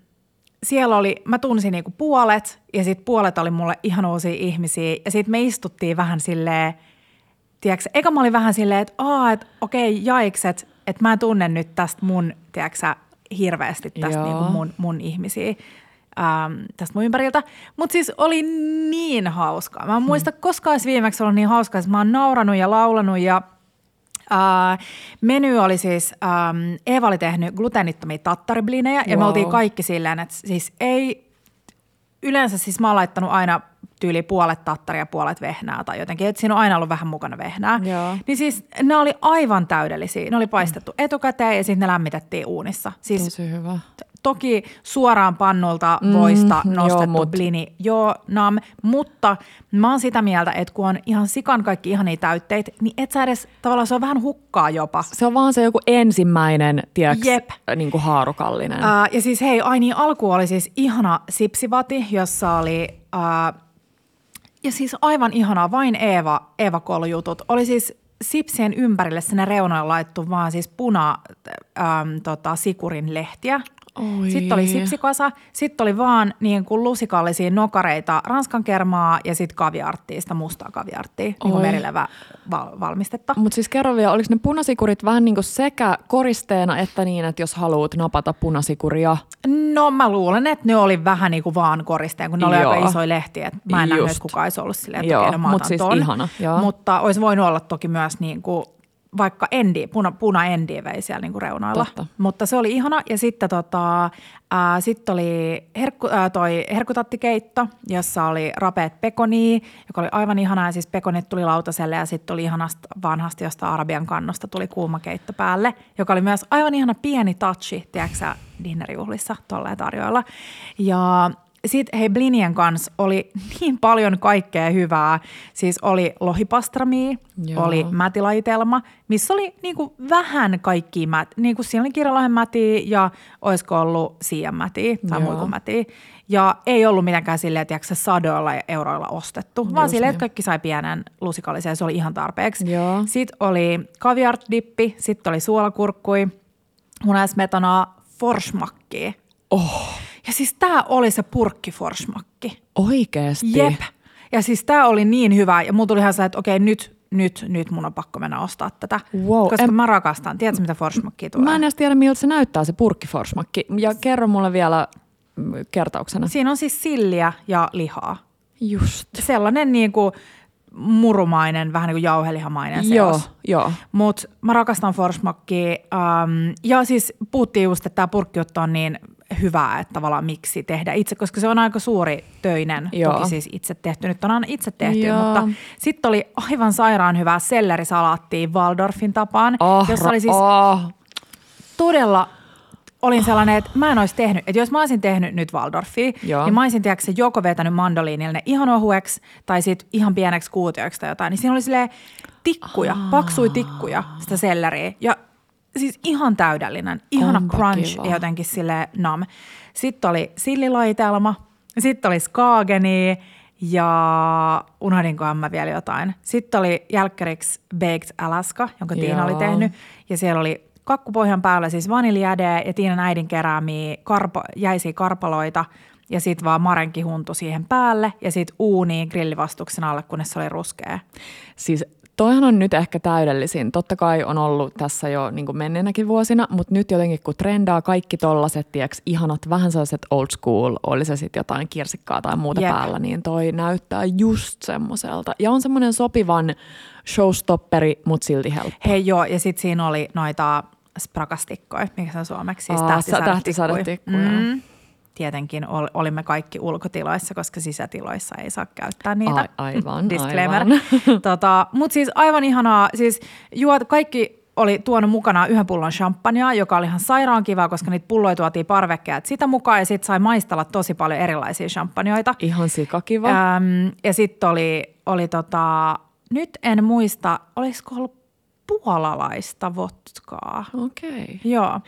siellä oli, mä tunsin niinku puolet ja sitten puolet oli mulle ihan uusia ihmisiä ja sitten me istuttiin vähän silleen, tiedätkö, eka mä olin vähän silleen, että aa, että okei, jaiks, että, mä en tunne nyt tästä mun, tiedätkö hirveästi tästä Joo. niinku mun, mun ihmisiä ähm, tästä mun ympäriltä. Mutta siis oli niin hauskaa. Mä en muista, koska olisi viimeksi ollut niin hauskaa, että mä oon nauranut ja laulanut ja Uh, meny oli siis, um, Eeva oli tehnyt gluteenittomia tattariblinejä ja me Wow. oltiin kaikki silleen, että siis ei, yleensä siis mä oon laittanut aina tyyli puolet tattaria puolet vehnää tai jotenkin, että siinä on aina ollut vähän mukana vehnää. Joo. Niin siis ne oli aivan täydellisiä. Ne oli paistettu etukäteen ja sitten ne lämmitettiin uunissa. Siis Tosi hyvä. Toki suoraan pannulta voista Mm, nostettu joo, mut- blini, joo, nam, mutta mä oon sitä mieltä, että kun on ihan sikan kaikki ihania täytteitä, niin et sä edes, tavallaan se on vähän hukkaa jopa. Se on vaan se joku ensimmäinen, tiedätkö, Jep. niin kuin haarukallinen. Ää, ja siis hei, ai niin alku oli siis ihana sipsivati, jossa oli, ää, ja siis aivan ihanaa, vain Eeva, Eeva Kollujutut. Oli siis sipsien ympärille sinne reunoille laittu vaan siis puna äm, tota, sikurin lehtiä. Oi. Sitten oli sipsikasa, sitten oli vaan niin kuin lusikallisia nokareita, ranskan kermaa ja sitten kaviarttia, sitä mustaa kaviarttia, niin kuin merilevä val- valmistetta. Mutta siis kerro vielä, oliko ne punasikurit vähän niin kuin sekä koristeena että niin, että jos haluat napata punasikuria, No mä luulen, että ne oli vähän niin kuin vaan koristeen, kun ne oli Joo. aika isoja lehtiä. Mä en nähnyt, Just. että kukaan olisi ollut silleen, että Joo, okei, no mä mut otan siis ton. ihana, joo. Mutta olisi voinut olla toki myös niin kuin vaikka endi, puna, puna endi vei siellä niin kuin reunoilla. Totta. Mutta se oli ihana. Ja sitten tota, ää, sit oli herkku, ää, toi herkutattikeitto, jossa oli rapeat pekoni, joka oli aivan ihanaa. Ja siis pekonit tuli lautaselle ja sitten tuli ihanasta vanhasti josta arabian kannosta tuli kuuma keitto päälle, joka oli myös aivan ihana pieni touchi, tiedätkö sä, dinnerijuhlissa tolleen tarjoilla. Ja sitten hei Blinien kanssa oli niin paljon kaikkea hyvää. Siis oli lohipastramia, Joo. oli mätilaitelma, missä oli niinku vähän kaikki mät. Niinku siellä oli kirjalahen mätiä ja olisiko ollut siian mätiä tai muikun mätiä. Ja ei ollut mitenkään silleen, että se sadoilla euroilla ostettu, vaan Just silleen, niin. että kaikki sai pienen lusikallisen ja se oli ihan tarpeeksi. Joo. Sitten oli kaviardippi, sitten oli suolakurkkui, munaismetanaa, forsmakki. Oh, Ja siis tää oli se purkkiforsmakki. oikeesti. Jep. Ja siis tää oli niin hyvä ja mulla tuli ihan se, että okei nyt, nyt, nyt mun on pakko mennä ostaa tätä. Wow, Koska en- mä rakastan. Tiedätkö mitä forsmakkia tulee? Mä en edes tiedä, miltä se näyttää se purkkiforsmakki. Ja kerro mulle vielä mm, kertauksena. Siinä on siis silliä ja lihaa. Just. Sellainen niin kuin murumainen, vähän niin kuin jauhelihamainen Joo, seos. joo. Mutta mä rakastan forsmakkia. Um, ja siis puhuttiin just, että tämä purkkiutto on niin hyvää, että tavallaan miksi tehdä itse, koska se on aika suuri töinen. Joo. Toki siis itse tehty, nyt on aina itse tehty, Joo. mutta sitten oli aivan sairaan hyvää sellerisalaattia Waldorfin tapaan, Oh, jossa oli siis oh. todella olin sellainen, että mä en olisi tehnyt, että jos mä olisin tehnyt nyt Waldorfia, Joo. niin mä olisin tiedätkö, joko vetänyt mandoliinille ne ihan ohueksi tai sitten ihan pieneksi kuutioiksi tai jotain. Niin siinä oli silleen tikkuja, paksui tikkuja sitä selleriä ja siis ihan täydellinen, ihana Onpa crunch kiva. ja jotenkin sille nam. Sitten oli sillilaitelma, sitten oli skaageni ja unohdinkohan mä vielä jotain. Sitten oli jälkkäriksi Baked Alaska, jonka Tiina oli Joo. tehnyt. Ja siellä oli kakkupohjan päällä siis vaniljäde ja Tiinan äidin keräämiä karpo, jäisiä karpaloita ja sitten vaan marenkihuntu siihen päälle ja sitten uuniin grillivastuksen alle, kunnes se oli ruskea. Siis toihan on nyt ehkä täydellisin. Totta kai on ollut tässä jo niin menneenäkin vuosina, mutta nyt jotenkin kun trendaa kaikki tollaset, tiiäks, ihanat vähän sellaiset old school, oli se sitten jotain kirsikkaa tai muuta Jep. päällä, niin toi näyttää just semmoiselta. Ja on semmoinen sopivan showstopperi, mutta silti helppo. Hei joo, ja sitten siinä oli noita sprakastikkoja, mikä se on suomeksi, siis Aa, tähtisadetikkuja. tähtisadetikkuja. Mm. Tietenkin ol, olimme kaikki ulkotiloissa, koska sisätiloissa ei saa käyttää niitä. Ai- aivan, [LAUGHS] Disclaimer. aivan. [LAUGHS] tota, Mutta siis aivan ihanaa, siis juot, kaikki oli tuonut mukana yhden pullon champagnea, joka oli ihan sairaan kiva, koska niitä pulloja tuotiin parvekkeet sitä mukaan ja sitten sai maistella tosi paljon erilaisia champagneoita. Ihan sikakiva. Äm, ja sitten oli, oli tota, nyt en muista, olisiko ollut puolalaista votkaa. Okei. Okay. Joo,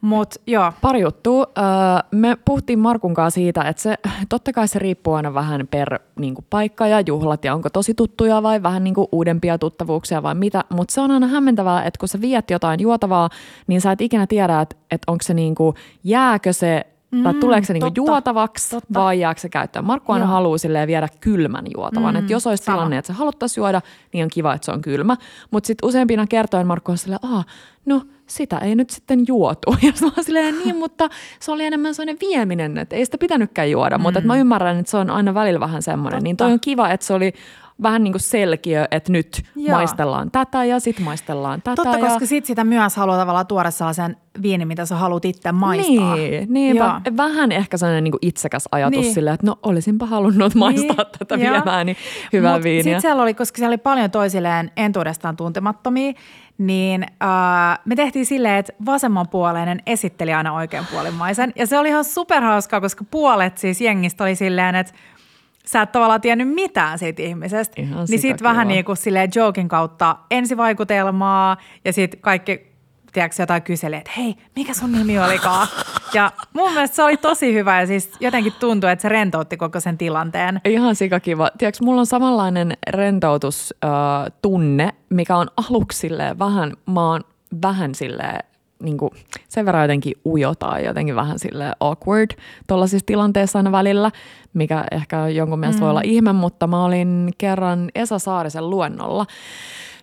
mutta joo. Pari juttua. Öö, Me puhuttiin Markun kanssa siitä, että se, totta kai se riippuu aina vähän per niin kuin, paikka ja juhlat ja onko tosi tuttuja vai vähän niin kuin, uudempia tuttavuuksia vai mitä. Mutta se on aina hämmentävää, että kun sä viet jotain juotavaa, niin sä et ikinä tiedä, että, että onko se niin kuin, jääkö se Mm, tai tuleeko se niinku totta, juotavaksi totta. vai jääkö se käyttöön? Markku aina haluaa viedä kylmän juotavan. Mm, että jos olisi sama. tilanne, että sä haluttaisiin juoda, niin on kiva, että se on kylmä. Mutta sitten useampina kertoin Markku on silleen, no sitä ei nyt sitten juotu. [LAUGHS] Ja mä oon silleen, niin, mutta se oli enemmän sellainen vieminen, että ei sitä pitänytkään juoda. Mm. Mutta että mä ymmärrän, että se on aina välillä vähän semmoinen. Niin toi Totta. on kiva, että se oli vähän niin kuin selkiö, että nyt Joo. maistellaan tätä ja sitten maistellaan tätä. Totta, ja... koska sit sitä myös haluaa tavallaan tuoda sellaisen viinin, mitä sä haluat itse maistaa. Niin, niinpä. Vähän ehkä sellainen niin itsekäs ajatus Niin. niin. silleen, että no olisinpa halunnut maistaa Niin, tätä joo. viemääni hyvää Mut viiniä. Sitten siellä oli, koska siellä oli paljon toisilleen entuudestaan tuntemattomia, niin äh, me tehtiin silleen, että vasemmanpuoleinen esitteli aina oikeanpuolimmaisen. Ja se oli ihan superhauskaa, koska puolet siis jengistä oli silleen, että sä et tavallaan tiennyt mitään siitä ihmisestä. Ihan niin sitten sikakiva. vähän niin kuin silleen jokin kautta ensivaikutelmaa ja sitten kaikki tiedätkö, jotain kyselee, että hei, mikä sun nimi olikaan? Ja mun mielestä se oli tosi hyvä ja siis jotenkin tuntui, että se rentoutti koko sen tilanteen. Ihan sikakiva. Tiedätkö, mulla on samanlainen rentoutustunne, tunne, mikä on aluksi silleen vähän, mä oon vähän silleen, niin kuin sen verran jotenkin ujo tai jotenkin vähän sille awkward tuollaisissa tilanteissa aina välillä, mikä ehkä jonkun mielestä mm. voi olla ihme, mutta mä olin kerran Esa Saarisen luennolla.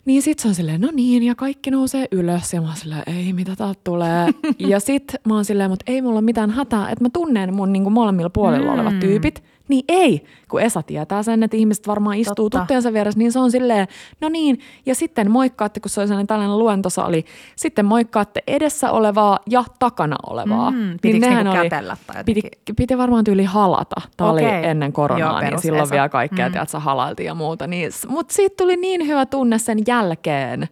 Niin sit se on silleen, no niin, ja kaikki nousee ylös, ja mä oon silleen, ei, mitä täältä tulee. [LAUGHS] ja sit mä oon silleen, mutta ei mulla ole mitään hätää, että mä tunnen mun niin molemmilla puolilla mm. olevat tyypit. Niin ei, kun Esa tietää sen, että ihmiset varmaan istuu Totta. tuttujensa vieressä, niin se on silleen, no niin, ja sitten moikkaatte, kun se oli sellainen tällainen luentosali, sitten moikkaatte edessä olevaa ja takana olevaa. Mm, pitikö niinku kätellä tai piti, piti varmaan tyyli halata. Tämä oli ennen koronaa, Joo, niin silloin Esa. vielä kaikkea, mm. tiedät, sä halailtiin ja muuta. Niin, Mutta siitä tuli niin hyvä tunne sen jälkeen,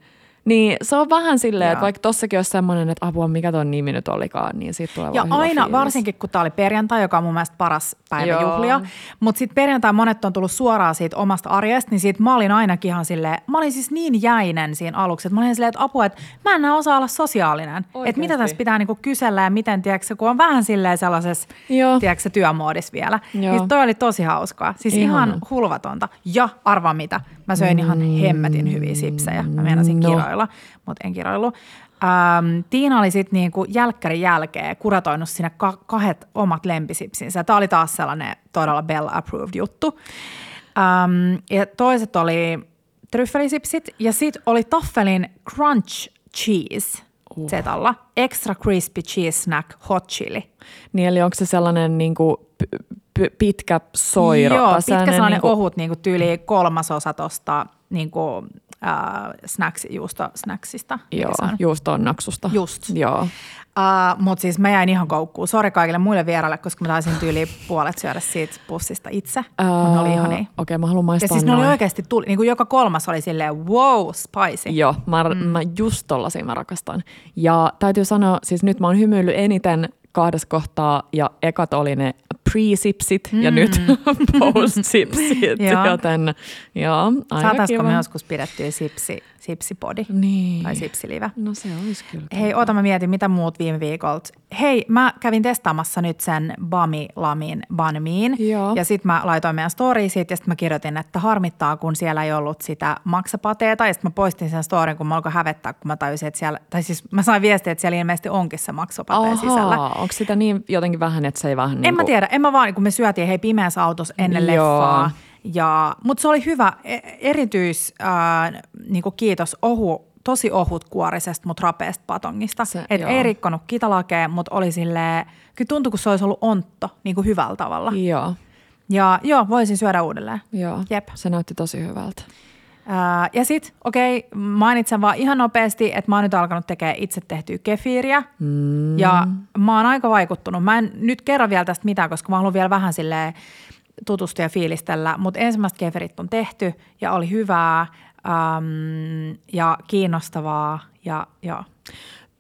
Niin se on vähän silleen, että vaikka tossakin olisi semmoinen, että apua, mikä ton nimi nyt olikaan, niin siitä tulee Ja aina, fiilis. varsinkin kun tämä oli perjantai, joka on mun mielestä paras päivä Joo. juhlia, mutta sitten perjantai monet on tullut suoraan siitä omasta arjesta, niin siitä mä olin ainakin ihan silleen, mä olin siis niin jäinen siinä aluksi, että mä olin silleen, että apua, että mä en enää osaa olla sosiaalinen. Että mitä tässä pitää niinku kysellä ja miten, tiedätkö, kun on vähän silleen sellaisessa, Joo. tiedätkö, työmoodissa vielä. Joo. Niin toi oli tosi hauskaa. Siis Ihana. ihan hulvatonta. Ja arvaa mitä, mä söin ihan hemmetin hyviä sipsejä. Mä meinasin No. kiroilla, mutta en kiroillut. Ähm, Tiina oli sitten niinku jälkkärin jälkeen kuratoinut sinne ka- kahdet omat lempisipsinsä. Tämä oli taas sellainen todella Bella-approved juttu. Ähm, ja toiset oli tryffelisipsit ja sitten oli Taffelin Crunch Cheese uh. Zetalla. Extra Crispy Cheese Snack Hot Chili. Niin eli onko se sellainen niin kuin p- pitkä soiro? Joo, pitkä sellainen niin kuin- ohut niin kuin tyyli kolmasosa tuosta niin kuin, äh, snacks, juusto snacksista. Joo, se on? juustoon naksusta. Just. Joo. Uh, Mutta siis mä jäin ihan koukkuun. Sori kaikille muille vieraille, koska mä taisin tyyli puolet syödä siitä pussista itse. Mutta ne oli ihan niin. Okei, mä haluan Ja maistaa siis ne oli noin. oikeasti, tuli, niin kuin joka kolmas oli silleen wow, spicy. Joo, mä, mm. mä just tollasia mä rakastan. Ja täytyy sanoa, siis nyt mä oon hymyillyt eniten kahdessa kohtaa ja ekat oli ne pre-sipsit mm. [LAUGHS] ja nyt post-sipsit, Joo. joten joo, Saataisiko me joskus pidettyä sipsi, sipsipodi Niin. tai sipsilive? No se olisi kyllä. Hei, oota mä mietin, mitä muut viime viikolta. Hei, mä kävin testaamassa nyt sen Bami Lamin Banmiin. Joo. Ja sit mä laitoin meidän storiin siitä ja sit mä kirjoitin, että harmittaa, kun siellä ei ollut sitä maksapateeta. Ja sit mä poistin sen storin, kun mä alkoi hävettää, kun mä tajusin, että siellä, tai siis mä sain viestiä, että siellä ilmeisesti onkin se maksapate sisällä. onko sitä niin jotenkin vähän, että se ei vähän niin En mä tiedä, en mä vaan, kun me syötiin hei pimeässä autossa ennen Joo. leffaa. Ja, mutta se oli hyvä, e- erityis, äh, niin kiitos, ohu, tosi ohut kuorisesta, mutta rapeasta patongista. Se- Et joo. ei rikkonut kitalakea, mutta oli silleen, kyllä tuntui, kun se olisi ollut ontto niin kuin hyvällä tavalla. Joo, Ja joo, voisin syödä uudelleen. joo. Jep. Se näytti tosi hyvältä. Ää, ja sitten, okei, mainitsen vaan ihan nopeasti, että mä oon nyt alkanut tekemään itse tehtyä kefiiriä. Mm. Ja mä oon aika vaikuttunut. Mä en nyt kerro vielä tästä mitään, koska mä haluan vielä vähän silleen tutustua ja fiilistellä. Mutta ensimmäiset kefirit on tehty ja oli hyvää äm, ja kiinnostavaa. Ja, ja.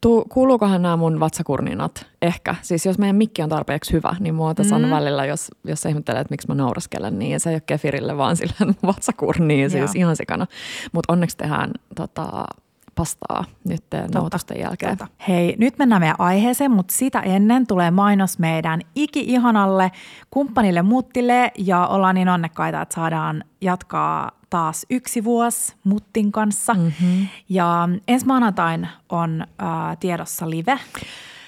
Tu, kuuluukohan nämä mun vatsakurninat? Ehkä. Siis jos meidän mikki on tarpeeksi hyvä, niin mua tässä Mm. on välillä, jos, jos sä ihmettelee, että miksi mä nauraskelen, niin se ei ole kefirille, vaan sillä mun vatsakurniin siis Joo. ihan sikana. Mutta onneksi tehdään tota, pastaa nyt nautusten jälkeen. Tota. Hei, nyt mennään meidän aiheeseen, mutta sitä ennen tulee mainos meidän iki-ihanalle kumppanille Muttille ja ollaan niin onnekkaita, että saadaan jatkaa taas yksi vuosi Muttin kanssa. Mm-hmm. Ja ensi maanantain on äh, tiedossa live.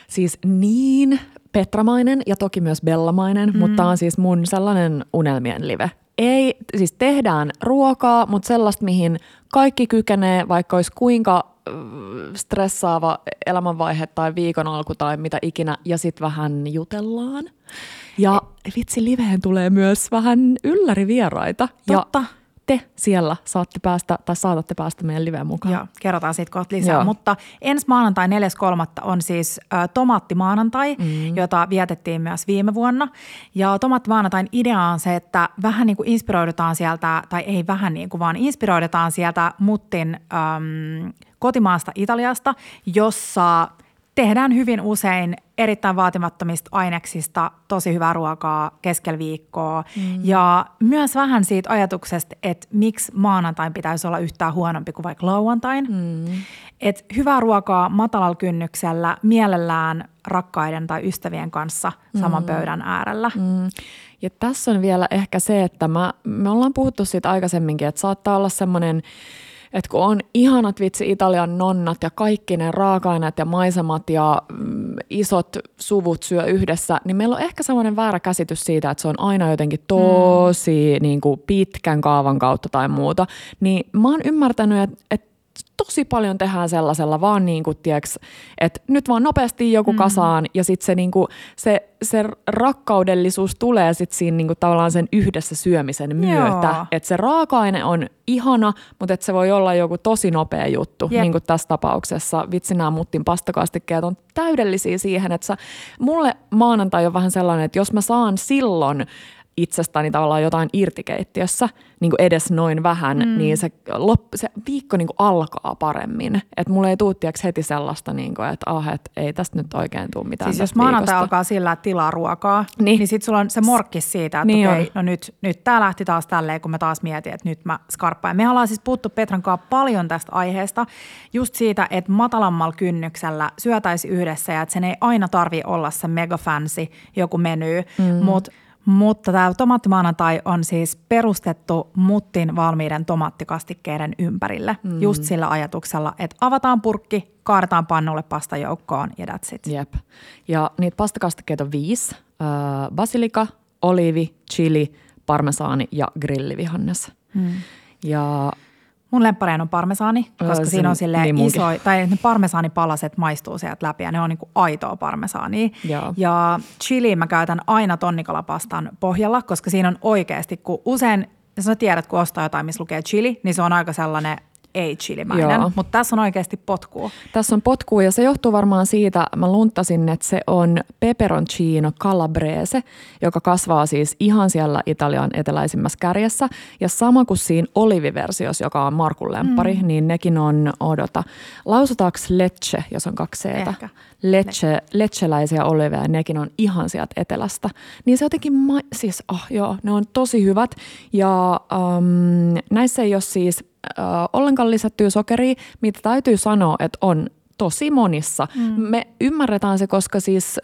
Siis niin Petramainen ja toki myös Bellamainen, mm. mutta on siis mun sellainen unelmien live. Ei, siis tehdään ruokaa, mutta sellaista, mihin kaikki kykenee, vaikka olisi kuinka äh, stressaava elämänvaihe tai viikon alku tai mitä ikinä, ja sitten vähän jutellaan. Ja vitsi, liveen tulee myös vähän yllärivieraita. Totta. Ja te siellä saatte päästä, tai saatatte päästä meidän liveen mukaan. Joo, kerrotaan siitä kohta lisää. Joo. Mutta ensi maanantai 4.3. on siis ä, tomaattimaanantai, mm. jota vietettiin myös viime vuonna. Ja tomaattimaanantain idea on se, että vähän niin kuin inspiroidutaan sieltä, tai ei vähän niin kuin, vaan inspiroidutaan sieltä Muttin äm, kotimaasta Italiasta, jossa tehdään hyvin usein erittäin vaatimattomista aineksista tosi hyvää ruokaa keskellä viikkoa. Mm. Ja myös vähän siitä ajatuksesta, että miksi maanantain pitäisi olla yhtään huonompi kuin vaikka lauantain. Mm. Et hyvää ruokaa matalalla kynnyksellä, mielellään rakkaiden tai ystävien kanssa saman mm. pöydän äärellä. Mm. Ja tässä on vielä ehkä se, että mä, me ollaan puhuttu siitä aikaisemminkin, että saattaa olla semmoinen, että kun on ihanat vitsi Italian nonnat ja kaikki ne raaka-aineet ja maisemat ja mm, isot suvut syö yhdessä, niin meillä on ehkä semmoinen väärä käsitys siitä, että se on aina jotenkin tosi mm. niin kuin pitkän kaavan kautta tai muuta. Niin mä oon ymmärtänyt, että, että tosi paljon tehdään sellaisella vaan niin kuin, tiiäks, että nyt vaan nopeasti joku mm. kasaan ja sitten se, niin kuin, se, se rakkaudellisuus tulee sitten siinä niin kuin, tavallaan sen yhdessä syömisen myötä. Että se raaka-aine on ihana, mutta että se voi olla joku tosi nopea juttu, Jep. niin kuin tässä tapauksessa. Vitsi nämä muttin pastakastikkeet on täydellisiä siihen, että sä, mulle maanantai on vähän sellainen, että jos mä saan silloin itsestäni tavallaan jotain irtikeittiössä, niin kuin edes noin vähän, mm. niin se, lop, se viikko niin kuin alkaa paremmin. Että mulla ei tuu heti sellaista, niin kuin, että ah, et ei tästä nyt oikein tule mitään Siis jos maanantai alkaa sillä, että tilaa ruokaa, niin, niin sitten sulla on se morkkis siitä, että niin okei, no nyt, nyt tämä lähti taas tälleen, kun mä taas mietin, että nyt mä skarppaan. Me ollaan siis puhuttu Petran kanssa paljon tästä aiheesta, just siitä, että matalammalla kynnyksellä syötäisi yhdessä ja että sen ei aina tarvi olla se mega fancy joku meny, mm. mutta mutta tämä tomaattimaanantai on siis perustettu Muttin valmiiden tomaattikastikkeiden ympärille. Mm. Just sillä ajatuksella, että avataan purkki, kaadetaan pannulle pastajoukkoon ja that's it. Jep. Ja niitä pastakastikkeita on viisi. Äh, basilika, oliivi, chili, parmesaani ja grillivihannes. Mm. Ja Mun lempparein on parmesaani, koska öö, siinä on sille niin iso, tai ne parmesaanipalaset maistuu sieltä läpi ja ne on niinku aitoa parmesaania. Joo. Ja chili mä käytän aina tonnikalapastan pohjalla, koska siinä on oikeasti, kun usein, jos sä tiedät, kun ostaa jotain, missä lukee chili, niin se on aika sellainen ei-chilimäinen, mutta tässä on oikeasti potkua. Tässä on potkua ja se johtuu varmaan siitä, mä luntasin, että se on peperoncino calabrese, joka kasvaa siis ihan siellä Italian eteläisimmässä kärjessä. Ja sama kuin siinä oliviversiossa, joka on Markun lempari, mm. niin nekin on, odota, lausutaanko lecce, jos on kaksi seetä? Lecce, lecceläisiä oliveja, nekin on ihan sieltä etelästä. Niin se jotenkin, ma- siis oh, joo, ne on tosi hyvät. Ja um, näissä ei ole siis äh, ollenkaan lisättyä sokeria, mitä täytyy sanoa, että on tosi monissa. Mm. Me ymmärretään se, koska siis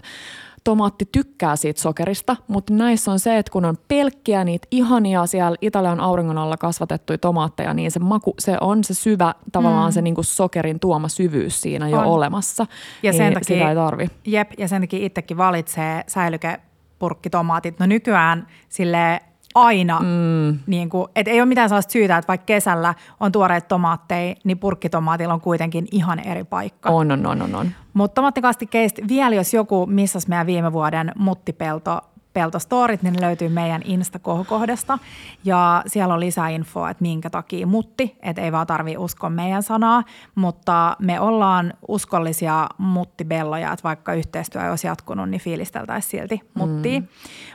tomaatti tykkää siitä sokerista, mutta näissä on se, että kun on pelkkiä niitä ihania siellä Italian auringon alla kasvatettuja tomaatteja, niin se maku, se on se syvä, tavallaan mm. se niinku sokerin tuoma syvyys siinä jo on. olemassa. Ja niin sen takia, sitä ei tarvi. Jep, ja sen takia itsekin valitsee säilykepurkkitomaatit. No nykyään sille aina, mm. niin kuin, et ei ole mitään sellaista syytä, että vaikka kesällä on tuoreet tomaatteja, niin purkkitomaatilla on kuitenkin ihan eri paikka. On, on, on, on. on. Mutta tomaattikastikkeista vielä, jos joku missasi meidän viime vuoden muttipelto Peltostorit, niin ne löytyy meidän Insta-kohokohdasta. Ja siellä on lisää infoa, että minkä takia mutti, että ei vaan tarvitse uskoa meidän sanaa, mutta me ollaan uskollisia muttibelloja, että vaikka yhteistyö ei olisi jatkunut, niin fiilisteltäisiin silti muttia. Mm.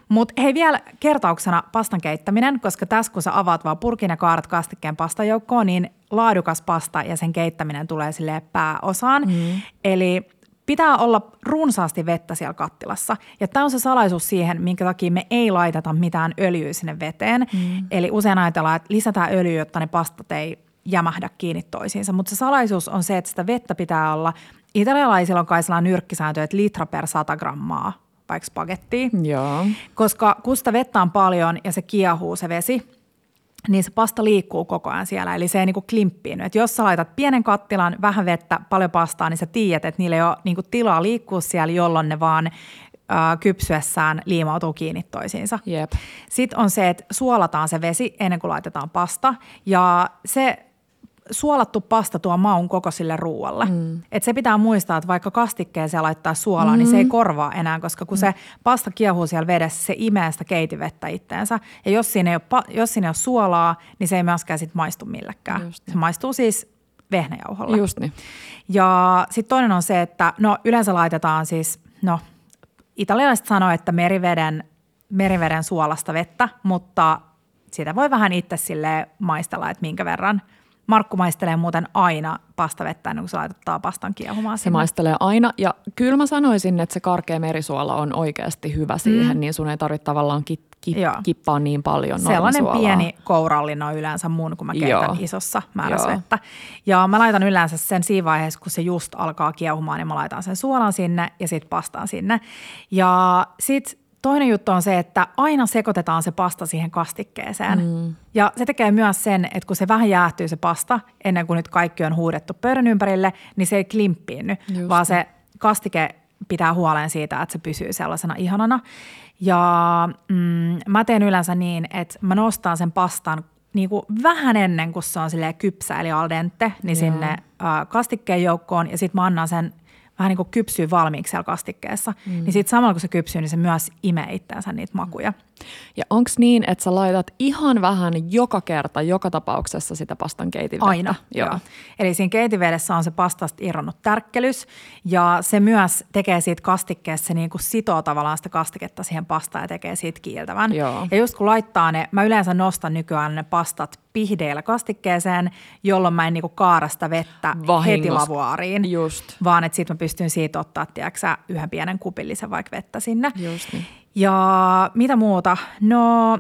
Mutta hei vielä kertauksena pastan keittäminen, koska tässä kun sä avaat vaan purkin ja kaarat kastikkeen pastajoukkoon, niin laadukas pasta ja sen keittäminen tulee sille pääosaan. Mm. Eli pitää olla runsaasti vettä siellä kattilassa. Ja tämä on se salaisuus siihen, minkä takia me ei laiteta mitään öljyä sinne veteen. Mm. Eli usein ajatellaan, että lisätään öljyä, jotta ne pastat ei jämähdä kiinni toisiinsa. Mutta se salaisuus on se, että sitä vettä pitää olla. Italialaisilla on kai sellainen nyrkkisääntö, että litra per 100 grammaa vaikka spagettia. Joo. Koska kun sitä vettä on paljon ja se kiehuu se vesi, niin se pasta liikkuu koko ajan siellä, eli se ei niinku klimppiin. Et jos sä laitat pienen kattilan, vähän vettä, paljon pastaa, niin sä tiedät, että niillä ei ole niinku tilaa liikkua siellä, jolloin ne vaan kypsyessään liimautuu kiinni toisiinsa. Yep. Sitten on se, että suolataan se vesi ennen kuin laitetaan pasta, ja se suolattu pasta tuo maun koko sille ruualle. Mm. Et se pitää muistaa, että vaikka kastikkeeseen laittaa suolaa, mm. niin se ei mm. korvaa enää, koska kun mm. se pasta kiehuu siellä vedessä, se imee sitä keitivettä itteensä. Ja jos siinä ei ole, jos siinä ei ole suolaa, niin se ei myöskään sit maistu millekään. Just niin. Se maistuu siis vehnäjauholle. Just niin. Ja sitten toinen on se, että no yleensä laitetaan siis, no italialaiset sanoo, että meriveden, meriveden suolasta vettä, mutta sitä voi vähän itse sille maistella, että minkä verran – Markku maistelee muuten aina pastavettä ennen kuin se laitetaan pastan kiehumaan. Se sinne. maistelee aina ja kyllä mä sanoisin, että se karkea merisuola on oikeasti hyvä siihen, mm. niin sun ei tarvitse tavallaan kit, kip, kippaa niin paljon Sellainen pieni kourallinen on yleensä mun, kun mä keitän Joo. isossa määrässä vettä. Ja mä laitan yleensä sen siinä vaiheessa, kun se just alkaa kiehumaan, niin mä laitan sen suolan sinne ja sitten pastan sinne. Ja sitten Toinen juttu on se, että aina sekoitetaan se pasta siihen kastikkeeseen. Mm. Ja se tekee myös sen, että kun se vähän jäähtyy se pasta, ennen kuin nyt kaikki on huudettu pöydän ympärille, niin se ei klimppiinny, Just vaan se kastike pitää huolen siitä, että se pysyy sellaisena ihanana. Ja mm, mä teen yleensä niin, että mä nostan sen pastan niin kuin vähän ennen kuin se on kypsä eli al dente, niin Joo. sinne äh, kastikkeen joukkoon ja sitten mä annan sen vähän niin kuin kypsyy valmiiksi siellä kastikkeessa, mm. niin sitten samalla kun se kypsyy, niin se myös imee itseänsä niitä makuja. Ja onko niin, että sä laitat ihan vähän joka kerta, joka tapauksessa sitä pastan keitinvettä? Aina, joo. joo. Eli siinä keitinvedessä on se pastasta irronnut tärkkelys ja se myös tekee siitä kastikkeessa, se niin kuin sitoo tavallaan sitä kastiketta siihen pastaan ja tekee siitä kiiltävän. Joo. Ja just kun laittaa ne, mä yleensä nostan nykyään ne pastat pihdeillä kastikkeeseen, jolloin mä en niinku kaarasta vettä Vahingosta. heti lavuaariin, Just. vaan että sitten mä pystyn siitä ottaa, tiedätkö, yhden pienen kupillisen vaikka vettä sinne. Just niin. Ja mitä muuta? No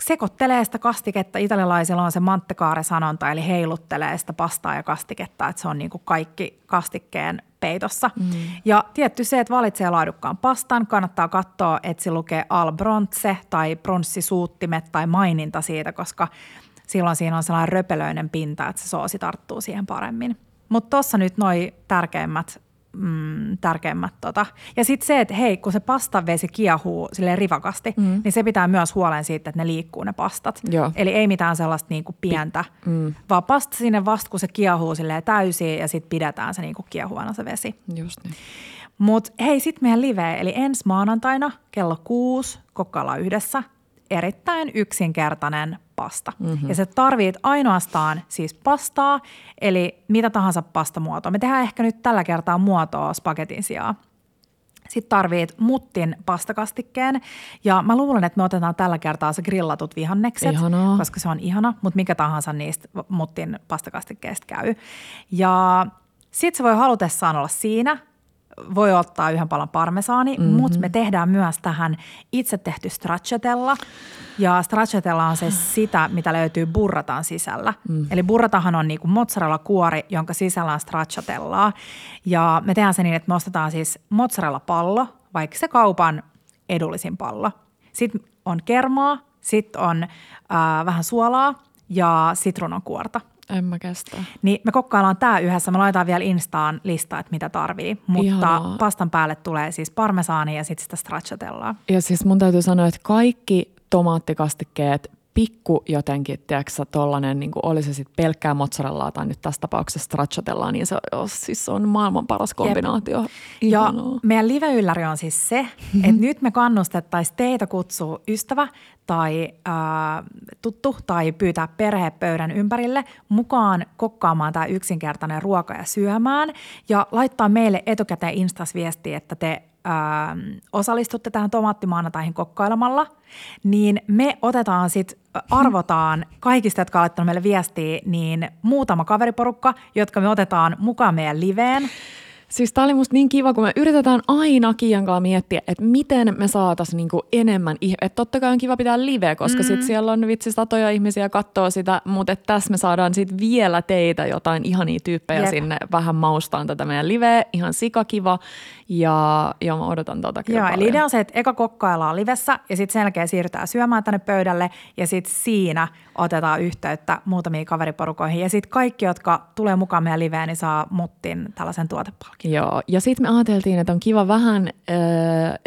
sekoittelee sitä kastiketta. Italialaisilla on se manttekaare-sanonta, eli heiluttelee sitä pastaa ja kastiketta, että se on niin kuin kaikki kastikkeen peitossa. Mm. Ja tietty se, että valitsee laadukkaan pastan, kannattaa katsoa, että se lukee al bronze tai pronssisuuttimet tai maininta siitä, koska silloin siinä on sellainen röpelöinen pinta, että se soosi tarttuu siihen paremmin. Mutta tuossa nyt noi tärkeimmät mm, tärkeimmät. Tota. Ja sitten se, että hei, kun se pastavesi kiehuu sille rivakasti, mm. niin se pitää myös huolen siitä, että ne liikkuu ne pastat. Joo. Eli ei mitään sellaista niinku pientä, mm. vaan pasta sinne vasta, kun se kiehuu täysin ja sitten pidetään se niinku kiehuvana se vesi. Just niin. Mutta hei, sitten meidän live, eli ensi maanantaina kello kuusi kokkaillaan yhdessä. Erittäin yksinkertainen pasta. Mm-hmm. Ja se tarvit ainoastaan siis pastaa, eli mitä tahansa pastamuotoa. Me tehdään ehkä nyt tällä kertaa muotoa spagetin sijaan. Sitten tarvit muttin pastakastikkeen ja mä luulen, että me otetaan tällä kertaa se grillatut vihannekset, Ihanaa. koska se on ihana, mutta mikä tahansa niistä muttin pastakastikkeista käy. Ja sitten se voi halutessaan olla siinä – voi ottaa yhden palan parmesaani, mm-hmm. mutta me tehdään myös tähän itse tehty stracciatella. Ja stracciatella on se sitä, mitä löytyy burratan sisällä. Mm. Eli burratahan on niinku mozzarella-kuori, jonka sisällä on stracciatellaa. Ja me tehdään se niin, että me ostetaan siis mozzarella-pallo, vaikka se kaupan edullisin pallo. Sitten on kermaa, sitten on äh, vähän suolaa ja sitruunankuorta – en mä kestä. Niin me kokkaillaan tämä yhdessä. Me laitetaan vielä Instaan listaa, että mitä tarvii. Mutta Ihanaa. pastan päälle tulee siis parmesaani ja sitten sitä stracciatellaan. Ja siis mun täytyy sanoa, että kaikki tomaattikastikkeet pikku jotenkin, tiedätkö tollanen, niin oli se sitten pelkkää mozzarellaa tai nyt tässä tapauksessa stracciatellaa, niin se, oh, siis on maailman paras kombinaatio. Jep. Ja meidän live-ylläri on siis se, että nyt me kannustettaisiin teitä kutsua ystävä tai äh, tuttu tai pyytää perhepöydän ympärille mukaan kokkaamaan tämä yksinkertainen ruoka ja syömään ja laittaa meille etukäteen Instas viestiä, että te äh, osallistutte tähän tomaattimaanataihin kokkailemalla, niin me otetaan sitten, arvotaan kaikista, jotka on meille viestiä, niin muutama kaveriporukka, jotka me otetaan mukaan meidän liveen. Siis tämä oli musta niin kiva, kun me yritetään aina Kiian kanssa miettiä, että miten me saataisiin niinku enemmän, että totta kai on kiva pitää live, koska mm. sitten siellä on vitsi satoja ihmisiä katsoo sitä, mutta tässä me saadaan sitten vielä teitä jotain ihania tyyppejä Jep. sinne vähän maustaan tätä meidän liveä, ihan sikakiva ja, ja mä odotan tota kyllä Joo, paljon. eli idea on se, että eka kokkaillaan livessä ja sitten sen jälkeen siirrytään syömään tänne pöydälle ja sitten siinä otetaan yhteyttä muutamiin kaveriporukoihin ja sitten kaikki, jotka tulee mukaan meidän liveen, niin saa muttin tällaisen tuotepalkin. Joo, ja sitten me ajateltiin, että on kiva vähän äh,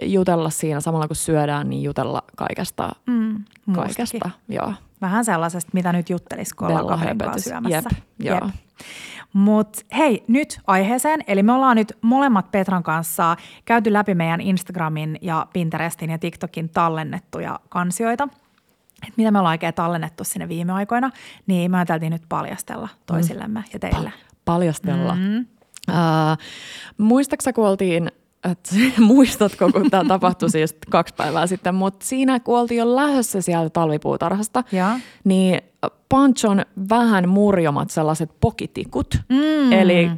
jutella siinä samalla kun syödään, niin jutella kaikesta. Mm, kaikesta, joo. Vähän sellaisesta, mitä nyt juttelisi, kun ollaan kaverin kanssa syömässä. Jep, joo. Jep. Mutta hei, nyt aiheeseen. Eli me ollaan nyt molemmat Petran kanssa käyty läpi meidän Instagramin ja Pinterestin ja TikTokin tallennettuja kansioita. Et mitä me ollaan oikein tallennettu sinne viime aikoina, niin me ajateltiin nyt paljastella toisillemme mm. ja teille. Pa- paljastella. Mm. Uh, muistaaksä, kun oltiin että [LAUGHS] muistatko, kun tämä tapahtui siis kaksi päivää sitten, mutta siinä kun oltiin jo lähdössä sieltä talvipuutarhasta, ja. niin Panchon vähän murjomat sellaiset pokitikut. Mm. Eli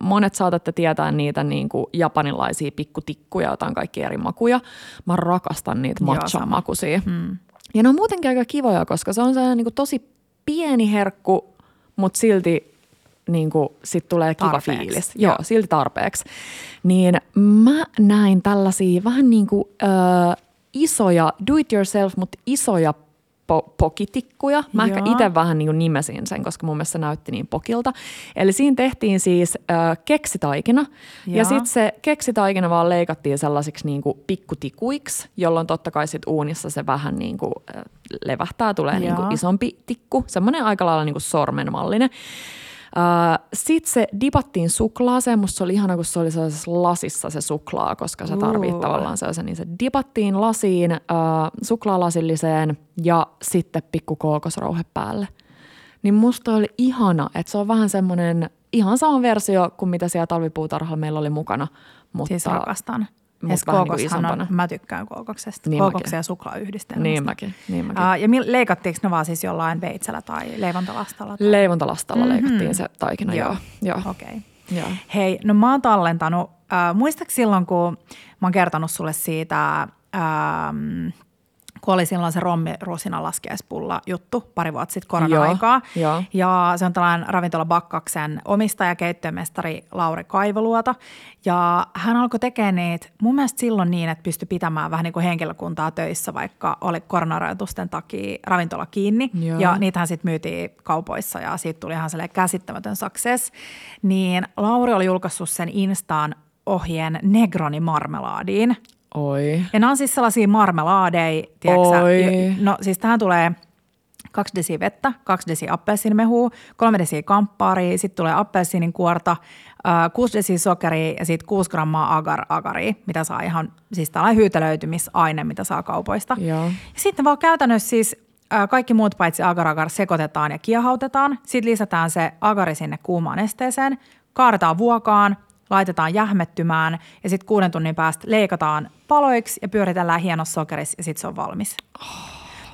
monet saatatte tietää niitä niin kuin japanilaisia pikkutikkuja, joita on kaikki eri makuja. Mä rakastan niitä matcha-makuisia. Mm. Ja ne on muutenkin aika kivoja, koska se on sellainen niin kuin tosi pieni herkku, mutta silti niin kuin, sit tulee kiva tarpeeksi. fiilis. Joo, Joo, silti tarpeeksi. Niin mä näin tällaisia vähän niin kuin ö, isoja, do it yourself, mutta isoja po- pokitikkuja. Mä Joo. ehkä itse vähän niin nimesin sen, koska mun mielestä se näytti niin pokilta. Eli siinä tehtiin siis ö, keksitaikina. Joo. Ja sitten se keksitaikina vaan leikattiin sellaisiksi niin kuin pikkutikuiksi, jolloin totta kai sit uunissa se vähän niin kuin, levähtää, tulee niin kuin isompi tikku. Semmoinen aika lailla niin kuin sormenmallinen. Sitten se dipattiin suklaaseen. Musta se oli ihana, kun se oli sellaisessa lasissa se suklaa, koska se tarvii Uu. tavallaan sellaisen. Niin se dipattiin lasiin, äh, suklaalasilliseen ja sitten pikku kookosrouhe päälle. Niin musta oli ihana, että se on vähän semmoinen ihan sama versio kuin mitä siellä talvipuutarhalla meillä oli mukana. Mutta, Siis rakastan. Mut Ja vähän niinku kookoshan on, isompana. mä tykkään kookoksesta. Niin Kookoksen ja suklaayhdistelmästä. Niin mäkin, niin mäkin. Uh, ja mil- leikattiinko ne vaan siis jollain veitsellä tai leivontalastalla? Tai? Leivontalastalla Mhm. leikattiin se taikina, joo. joo. Okei. Okay. joo. Hei, no mä oon tallentanut, äh, muistaakseni silloin kun mä oon kertonut sulle siitä, ähm, kun oli silloin se rommi rusina laskiaispulla juttu pari vuotta sitten korona-aikaa. Joo, joo. Ja se on tällainen ravintola Bakkaksen omistaja, keittiömestari Lauri Kaivoluoto. Ja hän alkoi tekemään niitä mun mielestä silloin niin, että pystyi pitämään vähän niin kuin henkilökuntaa töissä, vaikka oli koronarajoitusten takia ravintola kiinni. Joo. Ja niitähän sitten myytiin kaupoissa ja siitä tuli ihan sellainen käsittämätön success. Niin Lauri oli julkaissut sen Instaan ohjeen Negroni marmelaadiin. Oi. Ja nämä on siis sellaisia marmelaadeja, tiedätkö Oi. No siis tähän tulee kaksi desi vettä, kaksi desi appelsiinimehua, kolme desi kamppaaria, sitten tulee appelsiinin kuorta, kuusi desi sokeria ja sitten kuusi grammaa agar-agaria, mitä saa ihan, siis tällainen hyytelöitymisaine, mitä saa kaupoista. Joo. Ja sitten vaan käytännössä siis kaikki muut paitsi agar-agar sekoitetaan ja kiehautetaan. Sitten lisätään se agari sinne kuumaan nesteeseen, kaadetaan vuokaan, laitetaan jähmettymään ja sitten kuuden tunnin päästä leikataan paloiksi ja pyöritellään hienossa sokerissa ja sitten se on valmis.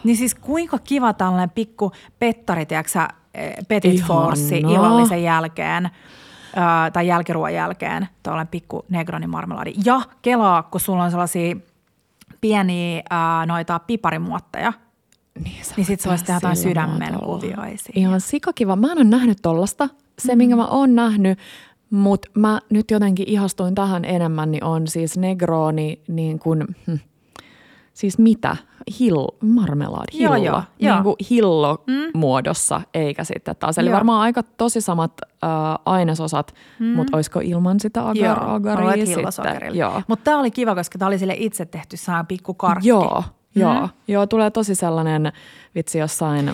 Niin siis kuinka kiva tällainen pikku pettari, tiedätkö eh, Petit. Force illallisen jälkeen ää, tai jälkiruoan jälkeen, tuollainen pikku Negroni marmeladi. Ja kelaa, kun sulla on sellaisia pieniä ää, noita piparimuotteja, Niin, niin sit se olisi tehdä jotain sydämen kuvioisia. Ihan sikakiva. Mä en ole nähnyt tollasta. Se, mm. minkä mä oon nähnyt, mutta mä nyt jotenkin ihastuin tähän enemmän, niin on siis Negroni niin kuin, hm, siis mitä? Hill, marmelaadi, Joo, hillo. joo, joo. Niin kuin hillo muodossa, eikä sitten taas. Eli Joo. varmaan aika tosi samat äh, ainesosat, mm. mutta olisiko ilman sitä agar, Joo, agaria sitten? Joo. Mutta tämä oli kiva, koska tämä oli sille itse tehty saa pikku karkki. Joo, joo, joo, tulee tosi sellainen vitsi jossain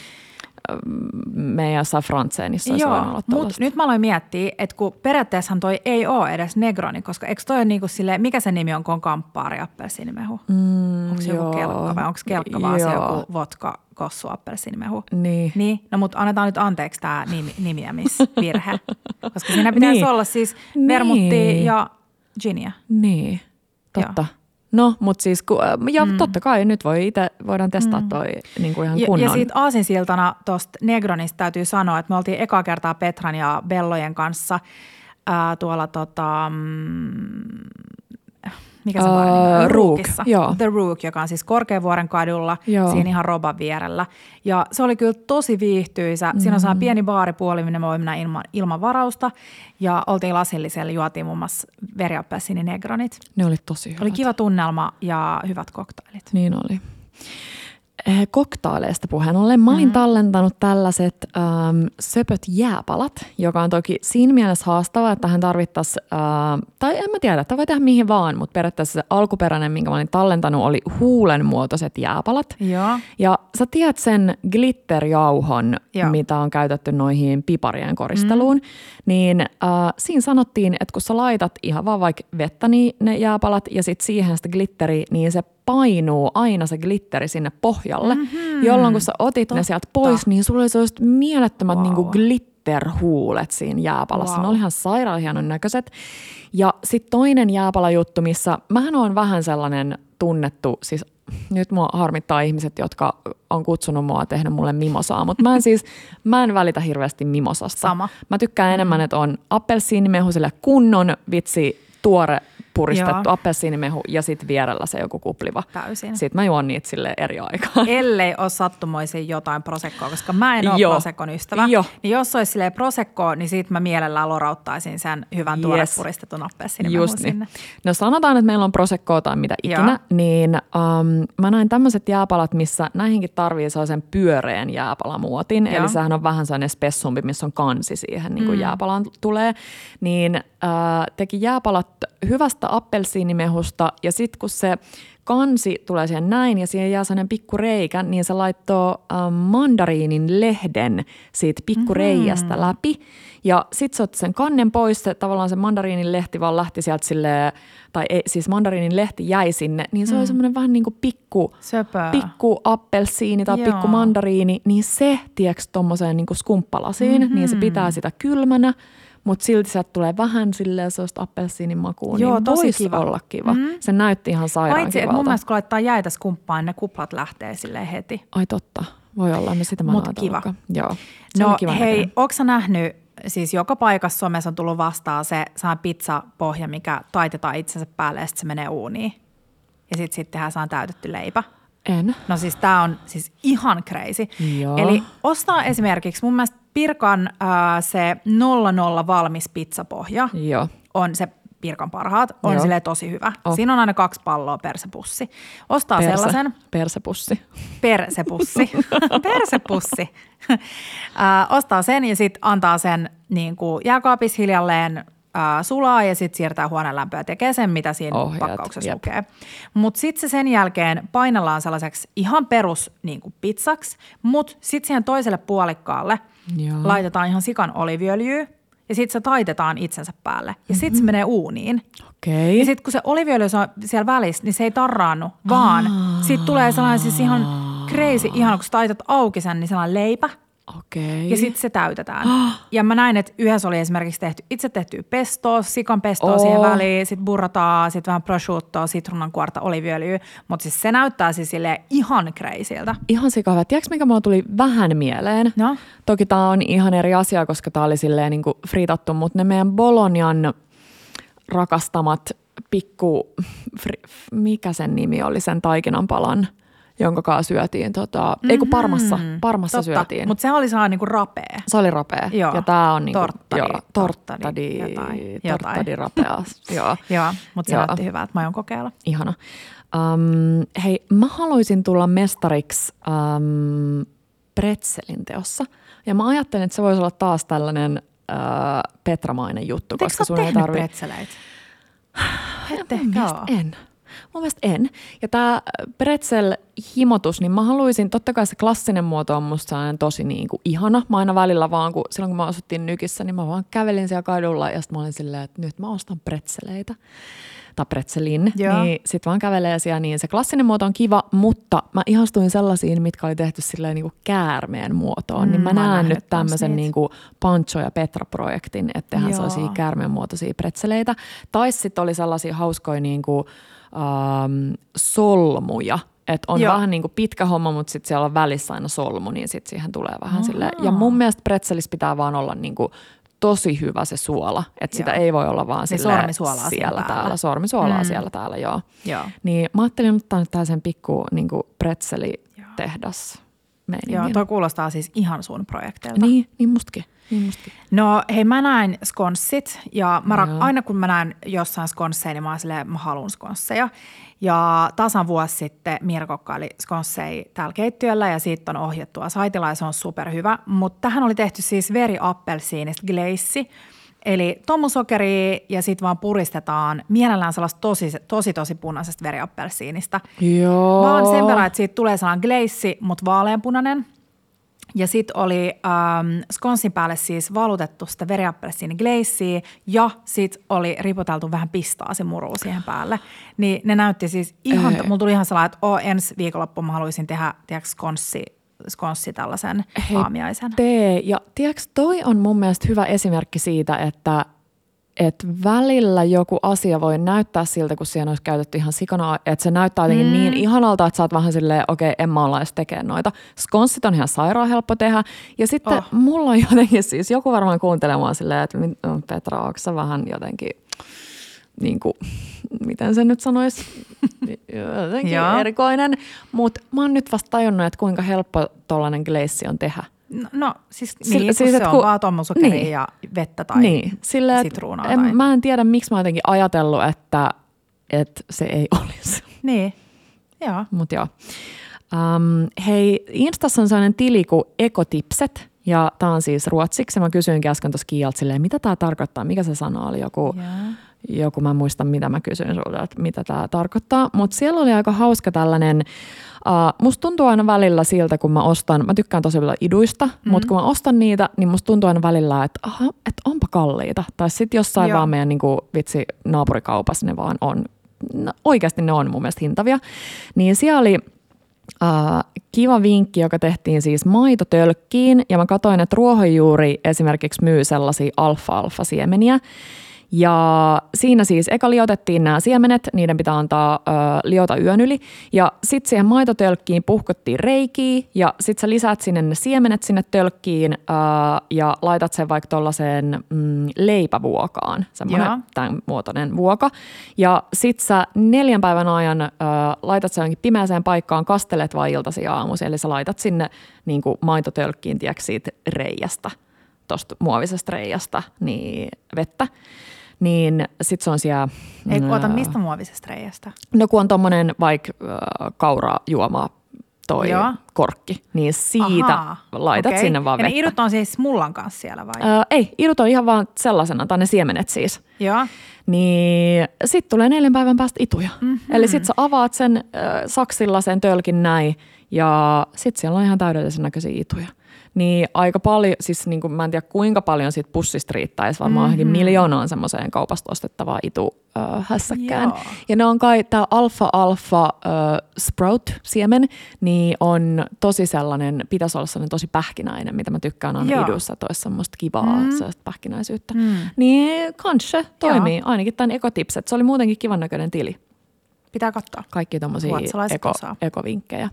meidän Safrantseenissa olisi Joo, mutta tollaista. nyt mä aloin miettiä, että kun periaatteessahan toi ei ole edes Negroni, koska eikö toi ole niinku sille, mikä se nimi on, kun on kamppaari appelsiinimehu? Mm, onko se joku joo. kelkka vai onko kelkka vaan se Joo. joku vodka kossu appelsiinimehu? Niin. Niin, no mutta annetaan nyt anteeksi tämä nimi, nimiämisvirhe, [LAUGHS] koska siinä pitäisi Niin. olla siis Niin. vermuttia ja ginia. Niin, totta. No, mutta siis, ku, ja mm. totta kai nyt voi itse, voidaan testaa mm. toi niin kuin ihan Ja, kunnon. ja siitä aasinsiltana tuosta Negronista täytyy sanoa, että me oltiin ekaa kertaa Petran ja Bellojen kanssa ää, tuolla tota, mm, mikä se nimi on? Rook, joo. The Rook, joka on siis Korkeavuoren kadulla, Joo. siinä ihan Roban vierellä. Ja se oli kyllä tosi viihtyisä. Siinä on sellainen pieni baaripuoli, minne voimme mennä ilman, ilman varausta. Ja oltiin lasillisella, juotiin muun muassa veriappelsiini negronit. Ne oli tosi hyvät. Oli kiva tunnelma ja hyvät koktailit. Niin oli. Eh, Koktaaleista puheen ollen. Mä olin mm-hmm. tallentanut tällaiset äm, söpöt jääpalat, joka on toki siinä mielessä haastavaa, että tähän tarvittaisiin, äh, tai en mä tiedä, että voi tehdä mihin vaan, mutta periaatteessa se alkuperäinen, minkä mä olin tallentanut, oli huulen muotoiset jääpalat. Joo. Ja sä tiedät sen glitterjauhon, Joo. mitä on käytetty noihin piparien koristeluun, mm. niin äh, siinä sanottiin, että kun sä laitat ihan vaan vaikka vettä niin ne jääpalat ja sitten siihen sitä glitteri, niin se painuu aina se glitteri sinne pohjalle, mm-hmm. jolloin kun sä otit Totta. ne sieltä pois, niin sulla oli sellaiset mielettömät Wow. niin glitterhuulet siinä jääpalassa. Wow. Ne oli ihan sairaan hienon näköiset. Ja sitten toinen jääpalajuttu, missä mähän on vähän sellainen tunnettu, siis nyt mua harmittaa ihmiset, jotka on kutsunut mua tehnyt mulle mimosaa, mutta mä en siis, [LAUGHS] mä en välitä hirveästi mimosasta. Sama. Mä tykkään enemmän, että on appelsiinimehu, sille kunnon vitsi, tuore puristettu Joo. appelsiinimehu ja sitten vierellä se joku kupliva. Täysin. Sitten mä juon niitä sille eri aikaan. Ellei ole sattumoisin jotain prosekkoa, koska mä en ole Joo. prosekkon ystävä. Joo. Niin jos olisi silleen prosekkoa, niin siitä mä mielellään lorauttaisin sen hyvän tuore Yes. puristetun appelsiinimehun Just niin. sinne. No sanotaan, että meillä on prosekkoa tai mitä ikinä, Joo. niin um, mä näin tämmöiset jääpalat, missä näihinkin tarvii sellaisen pyöreän jääpalamuotin. Joo. Eli sehän on vähän sellainen spessumpi, missä on kansi siihen, niin kuin mm. jääpalaan tulee. Niin äh, teki jääpalat hyvästä appelsiinimehusta ja sitten kun se kansi tulee siihen näin ja siihen jää sellainen pikku reikä, niin se laittoi äh, mandariinin lehden siitä pikku reiästä mm-hmm. läpi. Ja sitten se otti sen kannen pois, se, tavallaan se mandariinin lehti vaan lähti sieltä silleen, tai ei, siis mandariinin lehti jäi sinne, niin se mm. oli semmoinen vähän niin kuin pikku, Söpöä. pikku appelsiini tai Joo. pikku mandariini, niin se, tiedätkö, tuommoiseen niin skumppalasiin, mm-hmm. niin se pitää sitä kylmänä, mutta silti sieltä tulee vähän silleen sellaista appelsiinin makua, Joo, niin tosi voisi kiva. olla kiva. Mm. Se näytti ihan sairaan Paitsi, että mun mielestä kun laittaa jäitä skumppaan, ne kuplat lähtee sille heti. Ai totta, voi olla, me sitä mä Mut kiva. Joo, se No kiva hei, näköinen. onko nähnyt, siis joka paikassa somessa on tullut vastaan se saa pizzapohja, mikä taitetaan itsensä päälle ja sitten se menee uuniin. Ja sitten sit tehdään saan täytetty leipä. En. No siis tämä on siis ihan crazy. Joo. Eli ostaa esimerkiksi mun mielestä Pirkan äh, se 00 valmis pizzapohja Joo. on se Pirkan parhaat, on Joo. sille tosi hyvä. Oh. Siinä on aina kaksi palloa per se pussi. Ostaa Perse, sellaisen, Persepussi. persepussi, [LAUGHS] persepussi. [LAUGHS] äh, ostaa sen ja sitten antaa sen niin kuin jääkaapissa hiljalleen äh, sulaa ja sitten siirtää huoneen lämpöä ja tekee sen, mitä siinä Ohjeet, pakkauksessa jep. lukee. Mutta sitten se sen jälkeen painellaan sellaiseksi ihan perus niin kuin pizzaksi, mutta sitten siihen toiselle puolikkaalle Joo. laitetaan ihan sikan oliviöljyä ja sitten se taitetaan itsensä päälle ja sitten se menee uuniin. Okei. Ja sitten kun se oliviöljy on siellä välissä, niin se ei tarraannu, vaan sitten tulee sellainen siis ihan crazy, ihan kun sä taitat auki sen, niin sellainen leipä. Okei. Ja sitten se täytetään. [GASPS] Ja mä näin, että yhdessä oli esimerkiksi tehty itse tehtyä pestoa, sikan pestoa Oh. siihen väliin, sitten burrataa, sitten vähän prosciuttoa, sitruunankuorta, oliviöljyä. Mutta siis se näyttää siis silleen ihan crazyltä. Ihan sikavä. Tiedätkö, mikä mulla tuli vähän mieleen? No. Toki tämä on ihan eri asia, koska tämä oli silleen niin kuin friitattu, mutta ne meidän Bolognan rakastamat pikku, fri, mikä sen nimi oli, sen taikinan palan, jonka kanssa syötiin, tota, ei kun Parmassa, Parmassa syötiin. Mutta se oli sellainen niinku rapea. Se oli rapea. Joo. Ja tämä on niinku, Torttadi, joo, torttadi, torttadi, jotain, torttadi, jotain. rapea. [LAUGHS] joo. Joo, mutta se näytti hyvältä. Mä aion kokeilla. Ihana. Um, hei, mä haluaisin tulla mestariksi um, pretzelin teossa. Ja mä ajattelin, että se voisi olla taas tällainen uh, Petramainen juttu, Eikö koska sä sun ei tehnyt tarvi... pretzeleitä? Et ehkä en. Mun mielestä en. Ja tämä pretzel-himotus, niin mä haluaisin, totta kai se klassinen muoto on musta tosi niin kuin ihana. Mä aina välillä vaan, kun silloin kun mä asuttiin Nykissä, niin mä vaan kävelin siellä kadulla ja sitten mä olin silleen, että nyt mä ostan pretzeleitä tai pretzelin, Joo. niin sit vaan kävelee siellä, niin se klassinen muoto on kiva, mutta mä ihastuin sellaisiin, mitkä oli tehty silleen niin kuin käärmeen muotoon, Mm, niin mä, mä näen nyt tämmöisen niin kuin Pancho ja Petra-projektin, että tehdään sellaisia käärmeen muotoisia pretzeleitä. Tai sitten oli sellaisia hauskoja niin kuin, ähm, solmuja, että on Joo. vähän niin kuin pitkä homma, mutta sitten siellä on välissä aina solmu, niin sitten siihen tulee vähän silleen. Ja mun mielestä pretzelissä pitää vaan olla niin kuin tosi hyvä se suola, että sitä ei voi olla vaan Niin sormisuolaa siinä siellä päällä. täällä, sormisuolaa Mm. siellä täällä, joo. Joo. Niin mä ajattelin ottaa nyt tällaisen pikku niin pretzeli-tehdas Joo, toi kuulostaa siis ihan sun projekteilta. Niin, niin mustakin. Niin mustakin. No hei, mä näin skonssit ja mä rak- aina kun mä näen jossain skonsseja, niin mä oon silleen, mä haluan skonsseja. Ja tasan vuosi sitten Mirko kokkaili skonsseja täällä keittiöllä ja siitä on ohjattua saitilla ja se on superhyvä. Mutta tähän oli tehty siis veri appelsiinista glaze, eli tomusokeri ja sitten vaan puristetaan mielellään sellaista tosi, tosi, tosi punaisesta veriappelsiinista. Joo. Vaan sen verran, että siitä tulee sellainen glaze, mutta vaaleanpunainen. Ja sitten oli ähm, skonsin päälle siis valutettu sitä veriappelsiini glazea ja sitten oli ripoteltu vähän pistaasi-murua siihen päälle. Niin ne näytti siis ihan, Ei. mulla tuli ihan sellainen, että oo, ensi viikonloppuun mä haluaisin tehdä, tiedätkö, skonssi, skonssi tällaisen Hei, aamiaisen. Tee. Ja tiedätkö, toi on mun mielestä hyvä esimerkki siitä, että että välillä joku asia voi näyttää siltä, kun siihen olisi käytetty ihan sikana, että se näyttää jotenkin mm. niin ihanalta, että sä oot vähän silleen, okei, okay, en mä olla edes tekemään noita. Skonssit on ihan sairaan helppo tehdä. Ja sitten Oh. mulla on jotenkin siis, joku varmaan kuuntelemaan silleen, että Petra, onko vähän jotenkin, niin kuin, miten se nyt sanoisi, jotenkin erikoinen. Mutta mä oon nyt vasta tajunnut, että kuinka helppo tollainen glaze on tehdä. No, no siis, niin, siis siis, se on kun- vaan tommosokeria niin. ja vettä tai niin, että sitruunaa. en, tai... mä en tiedä, miksi mä oon jotenkin ajatellut, että, että se ei [LAUGHS] olisi. Niin, joo. Mutta joo. Um, hei, Instassa on sellainen tili kuin Ekotipset, ja tämä on siis ruotsiksi. Mä kysyinkin äsken tuossa Kiialta silleen, mitä tämä tarkoittaa, mikä se sana oli, joku, Joo. Joku, mä en muista mitä mä kysyin sulta, että mitä tämä tarkoittaa. Mutta siellä oli aika hauska tällainen, uh, musta tuntuu aina välillä siltä, kun mä ostan, mä tykkään tosi paljon iduista, mm. mutta kun mä ostan niitä, niin musta tuntuu aina välillä, että, aha, että onpa kalliita. Tai sitten jossain Joo. vaan meidän niin kuin, vitsi naapurikaupassa ne vaan on, no, oikeasti ne on mun mielestä hintavia. Niin siellä oli Uh, kiva vinkki, joka tehtiin siis maitotölkkiin ja mä katsoin, että ruohonjuuri esimerkiksi myy sellaisia alfa-alfa-siemeniä ja siinä siis eka liotettiin nämä siemenet, niiden pitää antaa ö, liota yön yli. Ja sitten siihen maitotölkkiin puhkottiin reikiä ja sitten sä lisät sinne ne siemenet sinne tölkkiin ö, ja laitat sen vaikka tuollaiseen mm, leipävuokaan, semmoinen tämän muotoinen vuoka. Ja sitten sä neljän päivän ajan ö, laitat sen jonkin pimeäseen paikkaan, kastelet vaan iltasi aamuisin. Eli sä laitat sinne niin kuin maitotölkkiin, tiedätkö, siitä reiästä tuosta muovisesta reijasta niin vettä niin sit se on siellä... Ei ota mistä muovisesta reiästä? No kun on tommonen vaikka äh, kaurajuoma toi Joo. korkki, niin siitä Ahaa, laitat okay. sinne vaan vettä. Ja idut on siis mullan kanssa siellä vai? Öö, ei, idut on ihan vaan sellaisena, tai ne siemenet siis. Joo. Niin sitten tulee neljän päivän päästä ituja. Mm-hmm. Eli sitten sä avaat sen äh, saksilla sen tölkin näin, ja sitten siellä on ihan täydellisen näköisiä ituja niin aika paljon, siis niin kuin, mä en tiedä kuinka paljon siitä pussista riittäisi, varmaan mm-hmm. miljoonaan semmoiseen kaupasta ostettavaa itu äh, hässäkkään. Joo. Ja ne on kai, tämä alfa alfa äh, sprout siemen, niin on tosi sellainen, pitäisi olla sellainen tosi pähkinäinen, mitä mä tykkään aina Joo. idussa, että olisi semmoista kivaa mm. sellaista pähkinäisyyttä. Mm. Niin kanske toimii, Joo. ainakin tämän ekotipset. Se oli muutenkin kivan näköinen tili. Pitää katsoa. Kaikki tuommoisia eko, ekovinkkejä.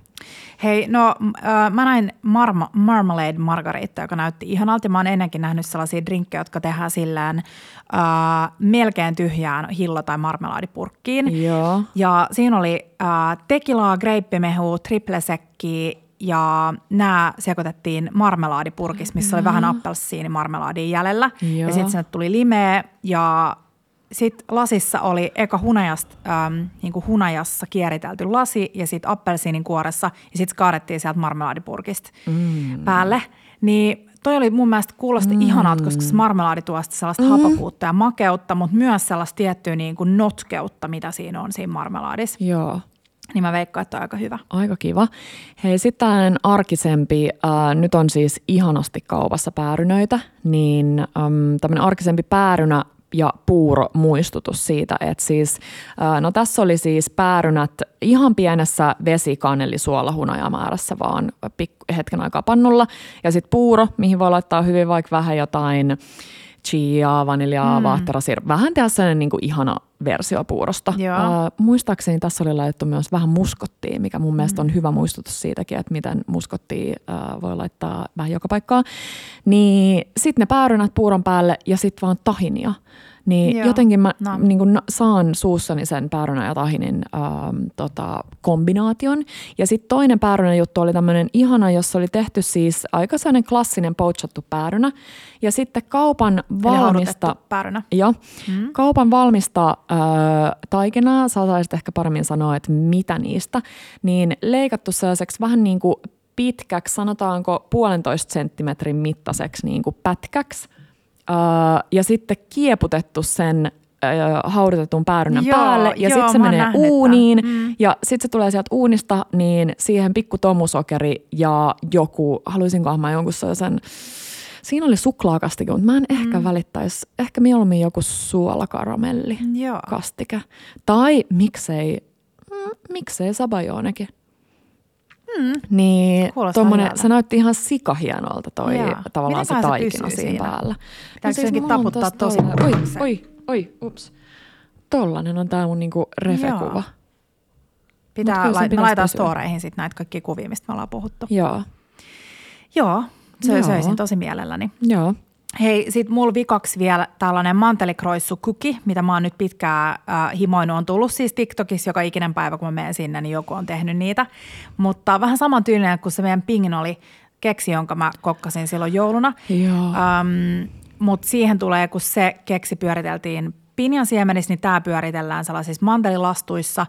Hei, no äh, mä näin marma, Marmalade Margarita, joka näytti ihanalta. Mä oon ennenkin nähnyt sellaisia drinkkejä, jotka tehdään sillään äh, melkein tyhjään hillo- tai marmelaadipurkkiin. Joo. Ja siinä oli äh, tekilaa, greippimehu, triplesekki ja nämä sekoitettiin marmelaadipurkissa, missä oli vähän appelsiinimarmelaadia jäljellä. Joo. Ja sitten sinne tuli limeä ja sitten lasissa oli eka hunajasta, äm, niin kuin hunajassa kieritelty lasi ja sitten appelsiinin kuoressa ja sitten kaadettiin sieltä marmelaadipurkista mm. päälle. Niin toi oli mun mielestä kuulosti mm. ihanalta, koska se marmelaadi tuo sellaista mm. hapakuutta ja makeutta, mutta myös sellaista tiettyä niin kuin notkeutta, mitä siinä on siinä marmelaadissa. Joo. Niin mä veikkaan, että on aika hyvä. Aika kiva. Hei, sitten arkisempi, äh, nyt on siis ihanasti kaupassa päärynöitä, niin ähm, tämmöinen arkisempi päärynä ja puuro muistutus siitä, että siis, no tässä oli siis päärynät ihan pienessä vesikanellisuolahunajamäärässä vaan pikku, hetken aikaa pannulla ja sitten puuro, mihin voi laittaa hyvin vaikka vähän jotain chia, vaniljaa, mm. vaahterasir, vähän tehdä sellainen niin kuin ihana versio puurosta. Uh, muistaakseni tässä oli laitettu myös vähän muskottia, mikä mun mm. mielestä on hyvä muistutus siitäkin, että miten muskottia uh, voi laittaa vähän joka paikkaan. Niin sitten ne päärynät puuron päälle ja sitten vaan tahinia. Niin Joo. jotenkin mä no. niin kun saan suussani sen päärynä ja tahinin ähm, tota, kombinaation. Ja sitten toinen päärynä juttu oli tämmöinen ihana, jossa oli tehty siis aika sellainen klassinen poachattu päärynä. Ja sitten kaupan valmista... päärynä. Jo, mm. kaupan valmista äh, taikinaa, sä osaisit ehkä paremmin sanoa, että mitä niistä, niin leikattu sellaiseksi vähän niin kuin pitkäksi, sanotaanko puolentoista senttimetrin mittaiseksi niin kuin pätkäksi – ja sitten kieputettu sen haudutetun päärynän joo, päälle ja sitten se menee uuniin mm. ja sitten se tulee sieltä uunista niin siihen pikku tomusokeri ja joku, haluaisinkohan mä jonkun sen Siinä oli suklaakastike, mutta mä en ehkä mm. välittäisi, ehkä mieluummin joku suolakaramelli Joo. kastike. Tai miksei, mm, miksei sabajonekin. Mm. Niin tommonen, se näytti ihan sikahienolta toi Jaa. tavallaan Miten se taikina siinä, siinä päällä. Pitääkö siis taputtaa tosi Oi, oi, oi, ups. Tollanen on tää mun niinku refekuva. Joo. Pitää, la- mä laitan storeihin sit näitä kaikkia kuvia, mistä me ollaan puhuttu. Joo. Joo, se Joo. söisin tosi mielelläni. Joo. Hei, sit mulla vikaksi vielä tällainen mantelikroissu kuki, mitä mä oon nyt pitkään äh, himoinut. On tullut siis TikTokissa joka ikinen päivä, kun mä menen sinne, niin joku on tehnyt niitä. Mutta vähän saman tyylinen kuin se meidän pingin oli keksi, jonka mä kokkasin silloin jouluna. Ähm, Mutta siihen tulee, kun se keksi pyöriteltiin pinjan siemenissä, niin tämä pyöritellään sellaisissa mantelilastuissa,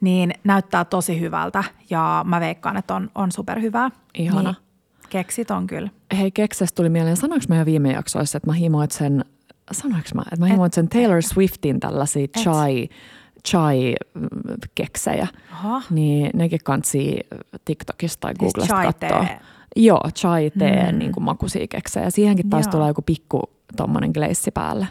niin näyttää tosi hyvältä ja mä veikkaan, että on, on superhyvää. Ihana. Niin Keksit on kyllä. Hei, keksestä tuli mieleen, sanoinko mä jo viime jaksoissa, että mä himoit sen sanoinko mä, että mä himoin sen Taylor Swiftin tällaisia chai, chai-keksejä. Aha. Niin nekin kansi TikTokista tai Siis Googlesta chai katsoa. Joo, chai tee Mm. niin kuin makuisia keksejä. Siihenkin taas tulee joku pikku tommonen gleissi päälle.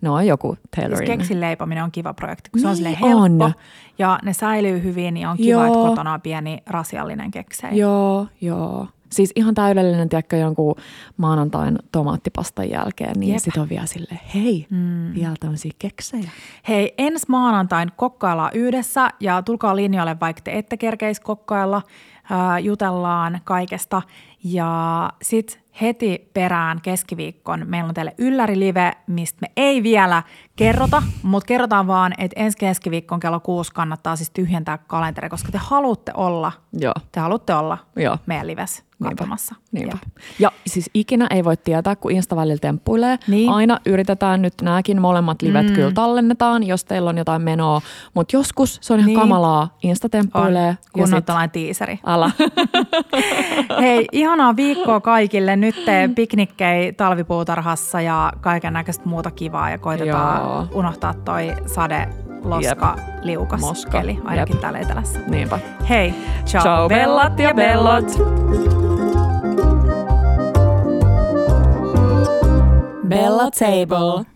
No joku Siis Taylorin. keksin leipominen on kiva projekti, kun se on Niin silleen helppo on. ja ne säilyy hyvin ja on kiva, että Joo. kotona on pieni rasiallinen keksei. Joo, joo. Siis ihan täydellinen, tiedätkö, jonkun maanantain tomaattipastan jälkeen, niin Jep. sit on vielä silleen, hei, mm. vielä tämmöisiä keksejä. Hei, ensi maanantain kokkaillaan yhdessä ja tulkaa linjoille, vaikka te ette kerkeisi kokkailla. Ää, jutellaan kaikesta. Ja sitten heti perään keskiviikkon meillä on teille ylläri-live, mistä me ei vielä kerrota, mutta kerrotaan vaan, että ensi keskiviikkon kello kuusi kannattaa siis tyhjentää kalenteri, koska te haluatte olla, Joo. te haluatte olla Joo. meidän lives katsomassa. Niinpä. Jep. Ja siis ikinä ei voi tietää, kun Insta välillä temppuilee. Niin. Aina yritetään nyt, nämäkin molemmat livet mm. kyllä tallennetaan, jos teillä on jotain menoa. Mutta joskus se on ihan Niin. kamalaa. Insta temppuilee. kun on tällainen tiiseri. Ala. [LAUGHS] Hei, ihanaa viikkoa kaikille. Nyt [LAUGHS] te piknikkei talvipuutarhassa ja kaiken näköistä muuta kivaa ja koitetaan Joo. unohtaa toi sade, loska, liukas Moska. keli, ainakin Jep. täällä etelässä. Niinpä. Hei, ciao, Ciao bellat ja bellot. Bella Table.